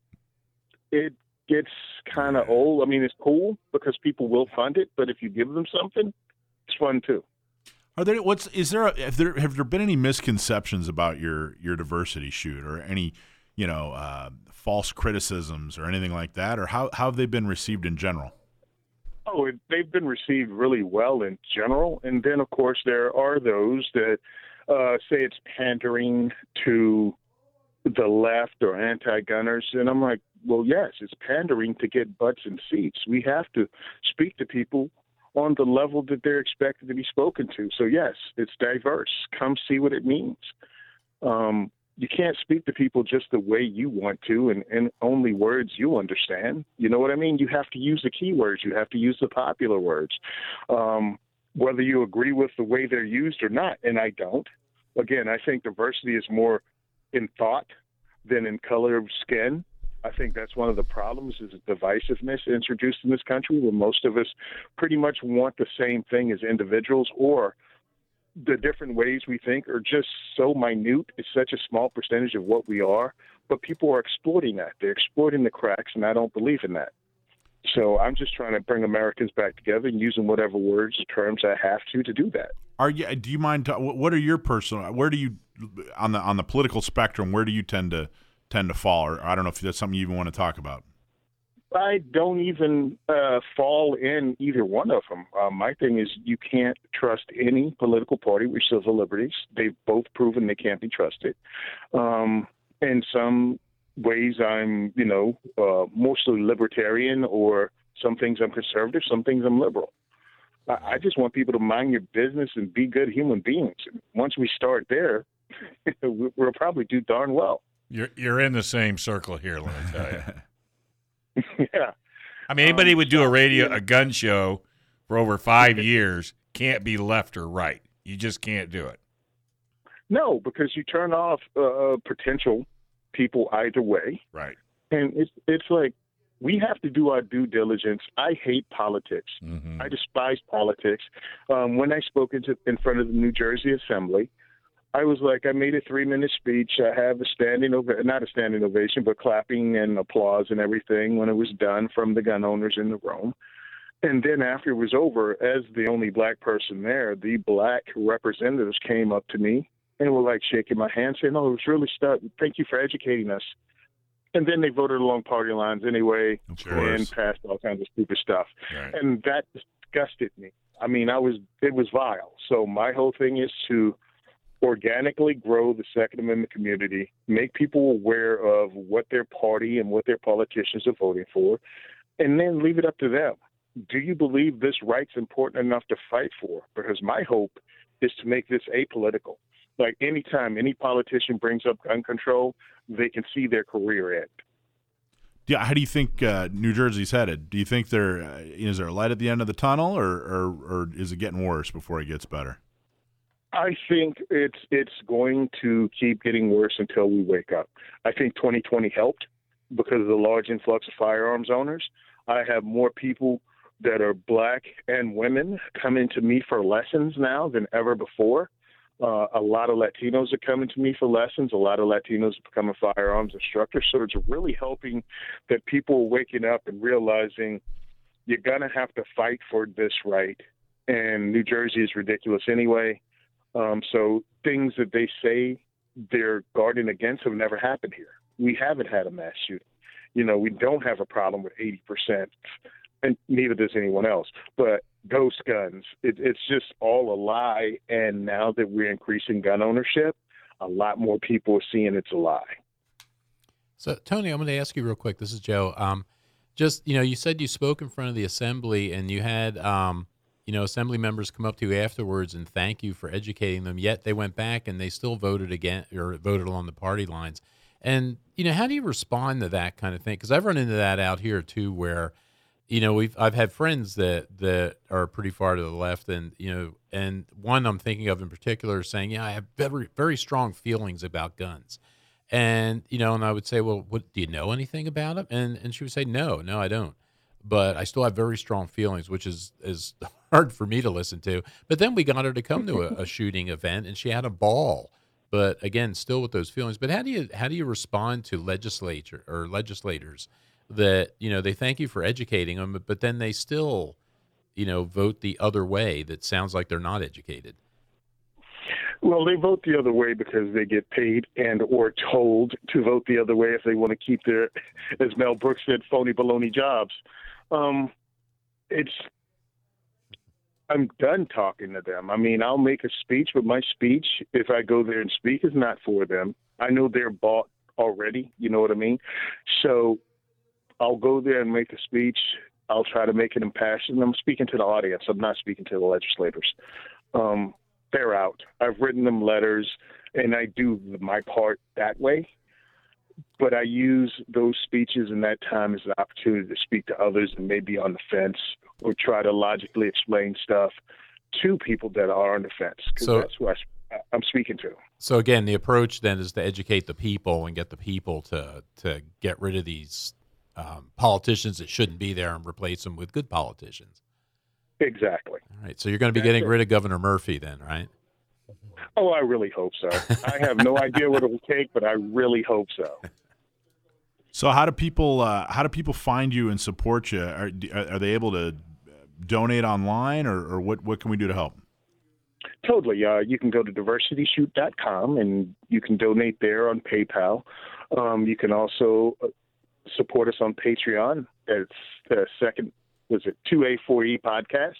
it gets kind of old. I mean, it's cool because people will fund it, but if you give them something, it's fun too. Are there what's is there a, have there have there been any misconceptions about your your diversity shoot or any you know uh, false criticisms or anything like that or how how have they been received in general? Oh, it, they've been received really well in general, and then of course there are those that uh, say it's pandering to the left or anti-gunners, and I'm like, well, yes, it's pandering to get butts and seats. We have to speak to people on the level that they're expected to be spoken to. So yes, it's diverse. Come see what it means. Um, you can't speak to people just the way you want to and, and only words you understand. You know what I mean? You have to use the keywords. You have to use the popular words. Um, whether you agree with the way they're used or not, and I don't. Again, I think diversity is more in thought than in color of skin. I think that's one of the problems is divisiveness introduced in this country where most of us pretty much want the same thing as individuals or the different ways we think are just so minute. It's such a small percentage of what we are, but people are exploiting that. They're exploiting the cracks, and I don't believe in that. So I'm just trying to bring Americans back together and using whatever words, terms I have to to do that. Are you do you mind what are your personal where do you on the on the political spectrum where do you tend to tend to fall? Or I don't know if that's something you even want to talk about. I don't even uh, fall in either one of them. Uh, my thing is, you can't trust any political party with civil liberties. They've both proven they can't be trusted. Um, in some ways, I'm, you know, uh, mostly libertarian, or some things I'm conservative, some things I'm liberal. I, I just want people to mind your business and be good human beings. Once we start there, we'll probably do darn well. You're you're in the same circle here, let me tell you. yeah. I mean, anybody Um, would do a radio yeah. a gun show for over five years can't be left or right. You just can't do it. No, because you turn off uh, potential people either way, Right. and it's it's like we have to do our due diligence. I hate politics. Mm-hmm. I despise politics. Um, when I spoke into, in front of the New Jersey Assembly, I was like, I made a three minute speech. I have a standing ova- not a standing ovation, but clapping and applause and everything when it was done from the gun owners in the room. And then after it was over, as the only black person there, the black representatives came up to me and were like shaking my hand, saying, "Oh, it was really stuck. Thank you for educating us." And then they voted along party lines anyway and passed all kinds of stupid stuff Right. and that disgusted me. I mean, I was it was vile. So my whole thing is to organically grow the Second Amendment community, make people aware of what their party and what their politicians are voting for, and then leave it up to them. Do you believe this right's important enough to fight for? Because my hope is to make this apolitical. Like anytime any politician brings up gun control, they can see their career end. Yeah, how do you think uh, New Jersey's headed? Do you think there uh, is there a light at the end of the tunnel, or, or or is it getting worse before it gets better? I think it's it's going to keep getting worse until we wake up. I think 2020 helped because of the large influx of firearms owners. I have more people that are black and women coming to me for lessons now than ever before. Uh, a lot of Latinos are coming to me for lessons. A lot of Latinos are becoming firearms instructors. So it's really helping that people are waking up and realizing you're going to have to fight for this right. And New Jersey is ridiculous anyway. Um, so things that they say they're guarding against have never happened here. We haven't had a mass shooting. You know, we don't have a problem with 80%, and neither does anyone else. But ghost guns, it, it's just all a lie. And now that we're increasing gun ownership, a lot more people are seeing it's a lie. So, Tony, I'm going to ask you real quick. This is Joe. Um, just you know, you said you spoke in front of the assembly, and you had um, you know assembly members come up to you afterwards and thank you for educating them. Yet they went back and they still voted again or voted along the party lines. And you know, how do you respond to that kind of thing? Because I've run into that out here too, where you know we've I've had friends that that are pretty far to the left, and you know, and one I'm thinking of in particular is saying, yeah, I have very very strong feelings about guns. And you know, and I would say, well, what do you know anything about them? And and she would say, no, no, I don't. But I still have very strong feelings, which is is hard for me to listen to. But then we got her to come to a, a shooting event, and she had a ball. But again, still with those feelings. But how do you how do you respond to legislature or legislators that you know they thank you for educating them, but then they still you know vote the other way? That sounds like they're not educated. Well, they vote the other way because they get paid and or told to vote the other way if they want to keep their, as Mel Brooks said, phony baloney jobs. Um, it's I'm done talking to them. I mean, I'll make a speech, but my speech, if I go there and speak, is not for them. I know they're bought already. You know what I mean? So I'll go there and make a speech. I'll try to make it impassioned. I'm speaking to the audience. I'm not speaking to the legislators. Um, they're out. I've written them letters, and I do my part that way. But I use those speeches and that time as an opportunity to speak to others and maybe on the fence or try to logically explain stuff to people that are on the fence because So- that's who I, I'm speaking to. So again, the approach then is to educate the people and get the people to to get rid of these um, politicians that shouldn't be there and replace them with good politicians. Exactly. All right. So you're going to be That's getting it. rid of Governor Murphy then, right? Oh, I really hope so. I have no idea what it will take, but I really hope so. So how do people uh, how do people find you and support you? Are, are they able to donate online, or, or what what can we do to help? Totally. Uh, you can go to diversityshoot.com and you can donate there on PayPal. Um, you can also uh, support us on Patreon. It's the second, was it 2A4E podcast?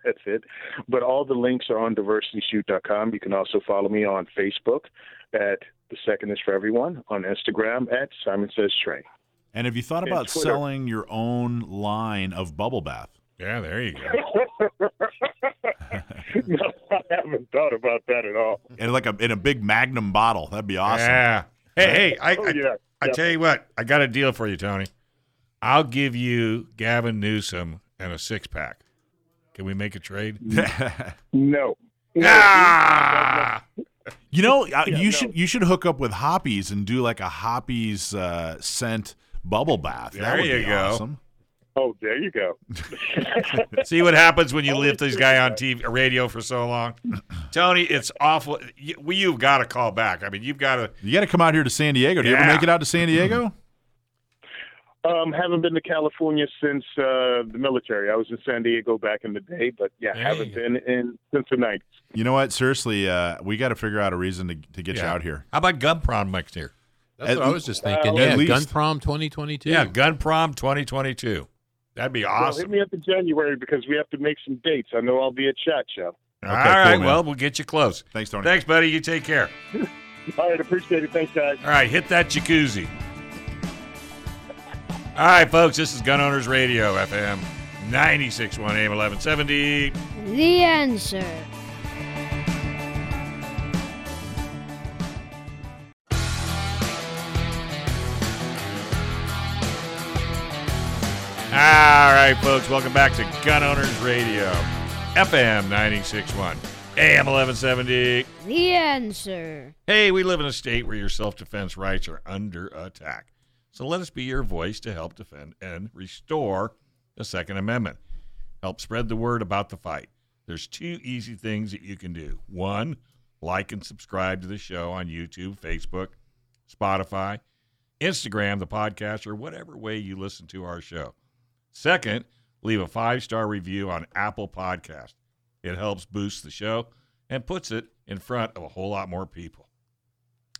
That's it. But all the links are on diversityshoot.com. You can also follow me on Facebook at The Second is for Everyone, on Instagram at Simon Says Trey. And have you thought about selling your own line of bubble bath? Yeah, there you go. no, I haven't thought about that at all. And like a in a big magnum bottle. That'd be awesome. Yeah. Hey, hey, I, Oh, I, yeah. I Yep. tell you what, I got a deal for you, Tony. I'll give you Gavin Newsom and a six pack. Can we make a trade? No. Ah! You know, Yeah, you no. should you should hook up with Hoppe's and do like a Hoppe's uh, scent bubble bath. that There would you be go. awesome. Oh, there you go. See what happens when you lift this guy on TV, radio for so long, Tony. It's awful. You, we, you've got to call back. I mean, you've got to. You got to come out here to San Diego. Do you ever make it out to San Diego? Um, haven't been to California since uh, the military. I was in San Diego back in the day, but yeah, There haven't been in since the night. You know what? Seriously, uh, we got to figure out a reason to, to get you out here. How about Gun Prom next year? That's At what I was just thinking. Well, yeah, at least- Gun Prom 2022. Yeah, Gun Prom 2022. That'd be Well, hit me up in January because we have to make some dates. I know I'll be at Shot Show. All Okay, right. cool, man. well, we'll get you close. Thanks, Tony. Thanks, buddy. You take care. All right, appreciate it. Thanks, guys. All right, hit that jacuzzi. All right, folks, this is Gun Owners Radio, FM 96.1 AM 1170. The answer. All right, folks, welcome back to Gun Owners Radio, FM 96.1 AM 1170. The answer. Hey, we live in a state where your self defense rights are under attack. So let us be your voice to help defend and restore the Second Amendment. Help spread the word about the fight. There's two easy things that you can do. One, like and subscribe to the show on YouTube, Facebook, Spotify, Instagram, the podcast, or whatever way you listen to our show. Second, leave a five star review on Apple Podcast. It helps boost the show and puts it in front of a whole lot more people.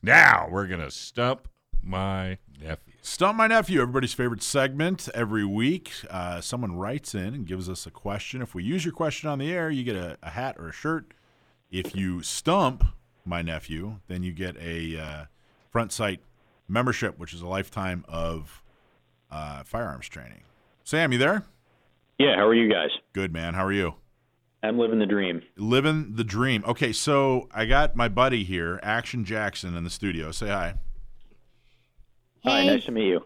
Now we're gonna stump my nephew. Stump My Nephew, everybody's favorite segment. Every week, uh, someone writes in and gives us a question. If we use your question on the air, you get a, a hat or a shirt. If you stump my nephew, then you get a uh, front sight membership, which is a lifetime of uh, firearms training. Sam, you there? Yeah, how are you guys? Good, man. How are you? I'm living the dream. Living the dream. Okay, so I got my buddy here, Action Jackson, in the studio. Say hi. Hi, nice to meet you.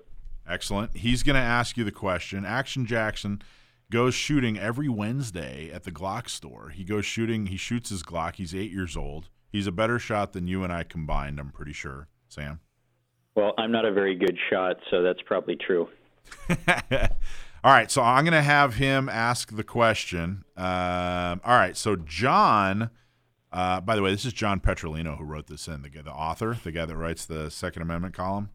Excellent. He's going to ask you the question. Action Jackson goes shooting every Wednesday at the Glock store. He goes shooting, he shoots his Glock. He's eight years old. He's a better shot than you and I combined, I'm pretty sure. Sam? Well, I'm not a very good shot, so that's probably true. all right, so I'm going to have him ask the question. Um, all right, so John, uh, by the way, this is John Petrolino who wrote this in, the, the author, the guy that writes the Second Amendment column.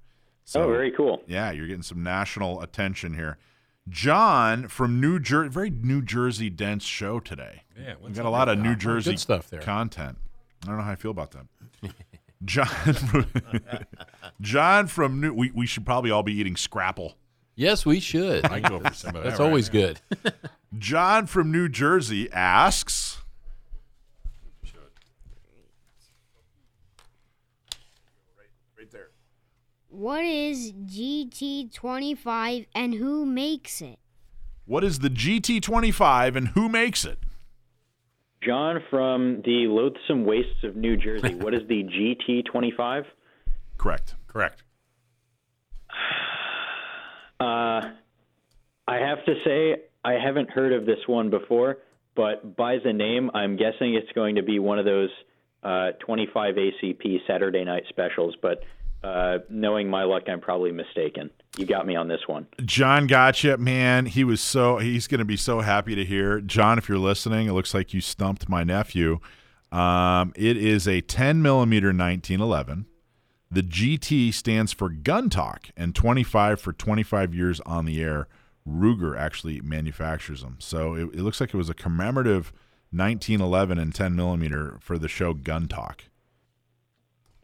So, oh, very cool. Yeah, you're getting some national attention here. John from New Jersey, very New Jersey dense show today. Yeah, we what's got a lot of that? New Good Jersey stuff there. content. I don't know how I feel about that. John, from, John from New. We, we should probably all be eating Scrapple. Yes, we should. I go for some of that. That's right always now. good. John from New Jersey asks. Right there. What is GT25 and who makes it? What is the GT25 and who makes it? John from the loathsome wastes of New Jersey. what is the GT25? Correct. Correct. Uh, I have to say, I haven't heard of this one before, but by the name, I'm guessing it's going to be one of those uh, 25 ACP Saturday night specials. But uh, knowing my luck, I'm probably mistaken. You got me on this one. John gotcha, man. He was so he's going to be so happy to hear. John, if you're listening, it looks like you stumped my nephew. Um, it is a 10 millimeter 1911. The GT stands for Gun Talk, and 25 for 25 years on the air. Ruger actually manufactures them, so it, it looks like it was a commemorative 1911 and 10 millimeter for the show Gun Talk.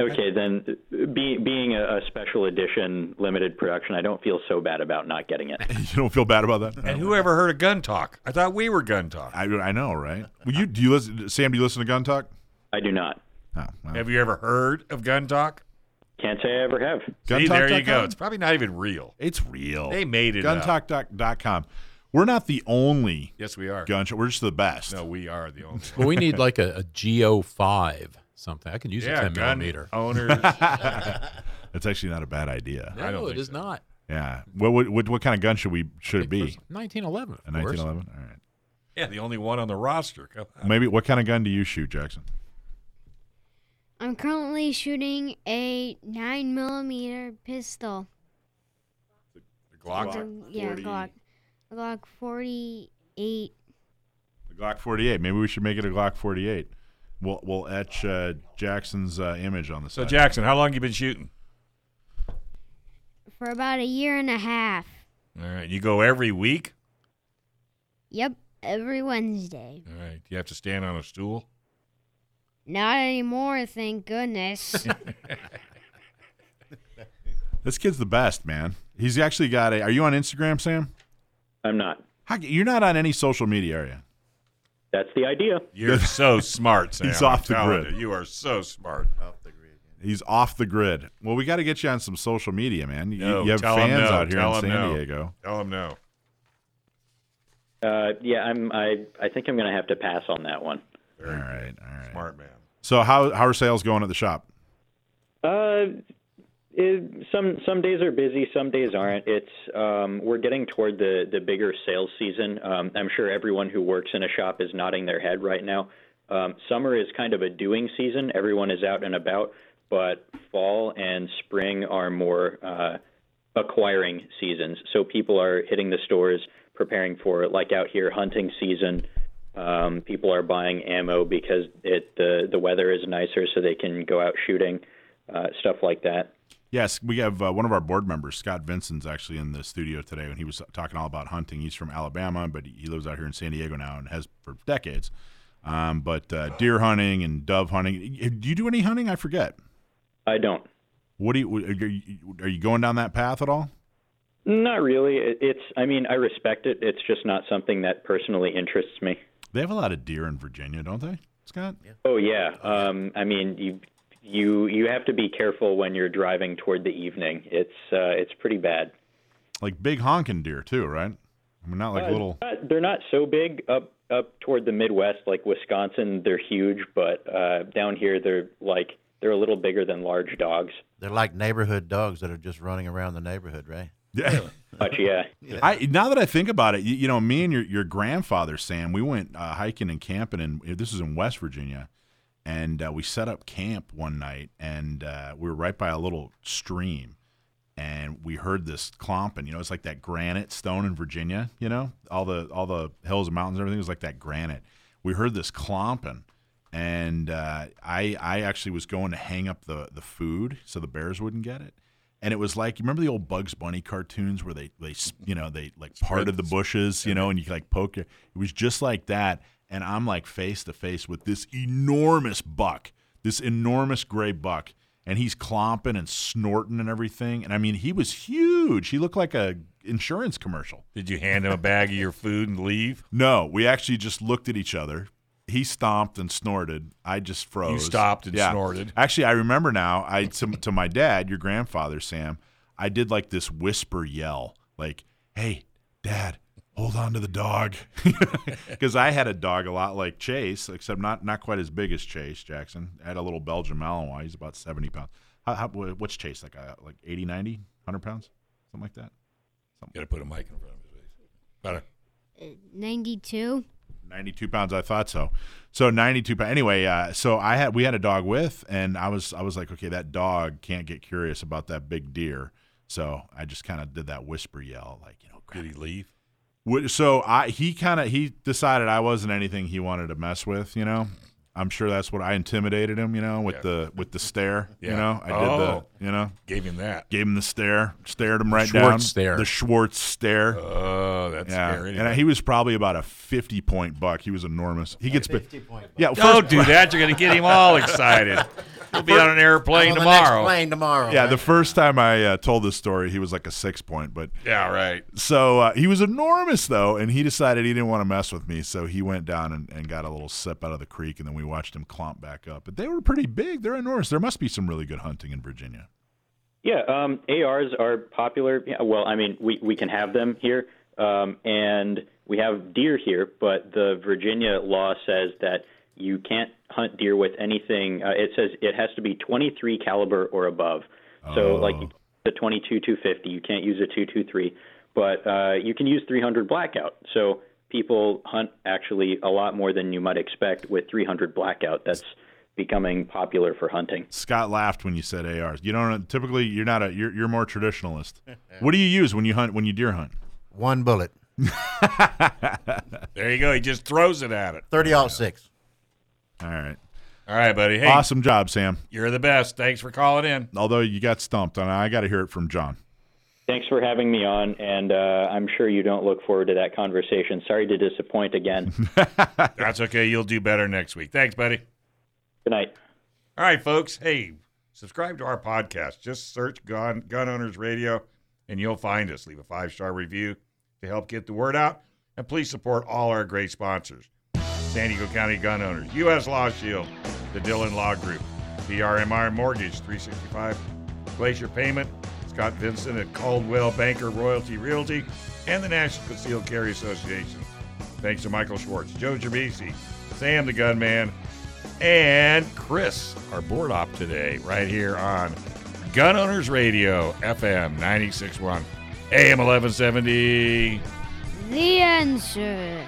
Okay, then be, being a, a special edition limited production, I don't feel so bad about not getting it. You don't feel bad about that? And who ever heard of Gun Talk? I thought we were Gun Talk. I, I know, right? Well, you do you listen, Sam? Do you listen to Gun Talk? I do not. Oh, well. Have you ever heard of Gun Talk? Can't say I ever have. See, there you go. It's probably not even real. It's real. They made it up. Guntalk.com. We're not the only Yes, we are. gun show. We're just the best. No, we are the only. Well, we need like a, a Go five something. I can use yeah, a ten gun millimeter. owners. That's actually not a bad idea. I don't No, it think is so. not. Yeah. What, what what what kind of gun should we should it be? 1911. A 1911. All right. yeah, the only one on the roster. Maybe what kind of gun do you shoot, Jackson? I'm currently shooting a nine millimeter pistol. The Glock. It's a- yeah, 40. Glock. A Glock 48. The Glock 48. Maybe we should make it a Glock 48. We'll we'll etch uh, Jackson's uh, image on the side. So side. Jackson, how long you been shooting? For about a year and a half. All right, you go every week. Yep, every Wednesday. All right, you have to stand on a stool. Not anymore, thank goodness. This kid's the best, man. He's actually got a. Are you on Instagram, Sam? I'm not. How, you're not on any social media, are you? That's the idea. You're so smart, Sam. He's off the grid. You. You are so smart. Off the grid. He's off the grid. Well, we got to get you on some social media, man. You, No, you have tell fans no. out here Tell in San no. Diego. Tell him no. Uh, yeah, I'm. I I think I'm going to have to pass on that one. All right, all right. Smart man. So how how are sales going at the shop? Uh, it, some some days are busy, some days aren't. It's um, we're getting toward the the bigger sales season. Um, I'm sure everyone who works in a shop is nodding their head right now. Um, summer is kind of a doing season. Everyone is out and about, but fall and spring are more uh, acquiring seasons. So people are hitting the stores, preparing for like out here hunting season. Um, people are buying ammo because it the the weather is nicer, so they can go out shooting, uh, stuff like that. Yes, we have uh, one of our board members, Scott Vinson's actually in the studio today, and he was talking all about hunting. He's from Alabama, but he lives out here in San Diego now and has for decades. Um, but uh, deer hunting and dove hunting. Do you do any hunting? I forget. I don't. What do you are you, are you going down that path at all? Not really. It's. I mean, I respect it. It's just not something that personally interests me. They have a lot of deer in Virginia, don't they, Scott? Yeah. Oh yeah. Um, I mean, you you you have to be careful when you're driving toward the evening. It's uh, it's pretty bad. Like big honking deer too, right? I mean, not like Uh, little. not- they're not so big up up toward the Midwest, like Wisconsin. They're huge, but uh, down here they're like they're a little bigger than large dogs. They're like neighborhood dogs that are just running around the neighborhood, right? Yeah. Much, yeah. I now that I think about it, you, you know, me and your your grandfather Sam, we went uh, hiking and camping, and this is in West Virginia, and uh, we set up camp one night, and uh, we were right by a little stream, and we heard this clomping. You know, it's like that granite stone in Virginia. You know, all the all the hills and mountains, and everything was like that granite. We heard this clomping, and uh, I I actually was going to hang up the the food so the bears wouldn't get it. And it was like you remember the old Bugs Bunny cartoons where they they you know they like parted the bushes you know and you like poke it. it was just like that and I'm like face to face with this enormous buck this enormous gray buck and he's clomping and snorting and everything and I mean he was huge he looked like a insurance commercial Did you hand him a bag of your food and leave? no we actually just looked at each other he stomped and snorted I just froze You stopped and snorted. Actually, I remember now. I to, to my dad, your grandfather, Sam. I did like this whisper yell, like, "Hey, Dad, hold on to the dog," because I had a dog a lot like Chase, except not not quite as big as Chase Jackson. I had a little Belgian Malinois. He's about seventy pounds. How, how, what's Chase like? Uh, like 80, 90, 100 pounds, something like that. Something. Got to put a mic in front of his face. Better. 92. 92 pounds i thought so so 92 pounds anyway uh, so i had we had a dog with and i was i was like okay that dog can't get curious about that big deer so i just kind of did that whisper yell like you know Did he leave? Wh- so i he kind of he decided i wasn't anything he wanted to mess with you know I'm sure that's what I intimidated him, you know, with Yeah. the with the stare. Yeah. You know, I did Oh. the, you know, Gave him that. gave him the stare, stared him right Schwartz down, stare. the Schwartz stare. Oh, that's yeah, scary. and he was probably about a 50 point buck. He was enormous. He gets, 50 point buck. yeah, Don't do that. You're going to get him all excited. He'll be on an airplane On the next tomorrow. plane tomorrow. Yeah, right? the first time I uh, told this story, he was like a six point, but Yeah, right. so uh, he was enormous though, and he decided he didn't want to mess with me, so he went down and, and got a little sip out of the creek, and then we watched him clomp back up. But they were pretty big; they're enormous. There must be some really good hunting in Virginia. Yeah, um, ARs are popular. Yeah, well, I mean, we, we can have them here, um, and we have deer here, but the Virginia law says that you can't hunt deer with anything. Uh, it says it has to be 23 caliber or above. So, like the 22 250, you can't use a 223, but uh, you can use 300 blackout. So people hunt actually a lot more than you might expect with 300 blackout. That's becoming popular for hunting. Scott laughed when you said ARs. You don't typically. You're not a. You're, you're more traditionalist. what do you use when you hunt? When you deer hunt? One bullet, There you go. He just throws it at it. 30 aught six. All right. All right, buddy. Hey, Awesome job, Sam. you're the best. Thanks for calling in. Although you got stumped, and I got to hear it from John. Thanks for having me on, and uh, I'm sure you don't look forward to that conversation. Sorry to disappoint again. That's okay. You'll do better next week. Thanks, buddy. Good night. All right, folks. Hey, subscribe to our podcast. Just search Gun, Gun Owners Radio and you'll find us. Leave a five star review to help get the word out. And please support all our great sponsors San Diego County Gun Owners, U.S. Law Shield, the Dillon Law Group, PRMR Mortgage 365, Glacier Payment, Scott Vinson at Coldwell Banker Royalty Realty, and the National Concealed Carry Association. Thanks to Michael Schwartz, Joe Gerbisi, Sam the Gunman, and Chris, our board op today, right here on Gun Owners Radio, FM 961, AM 1170. The answer.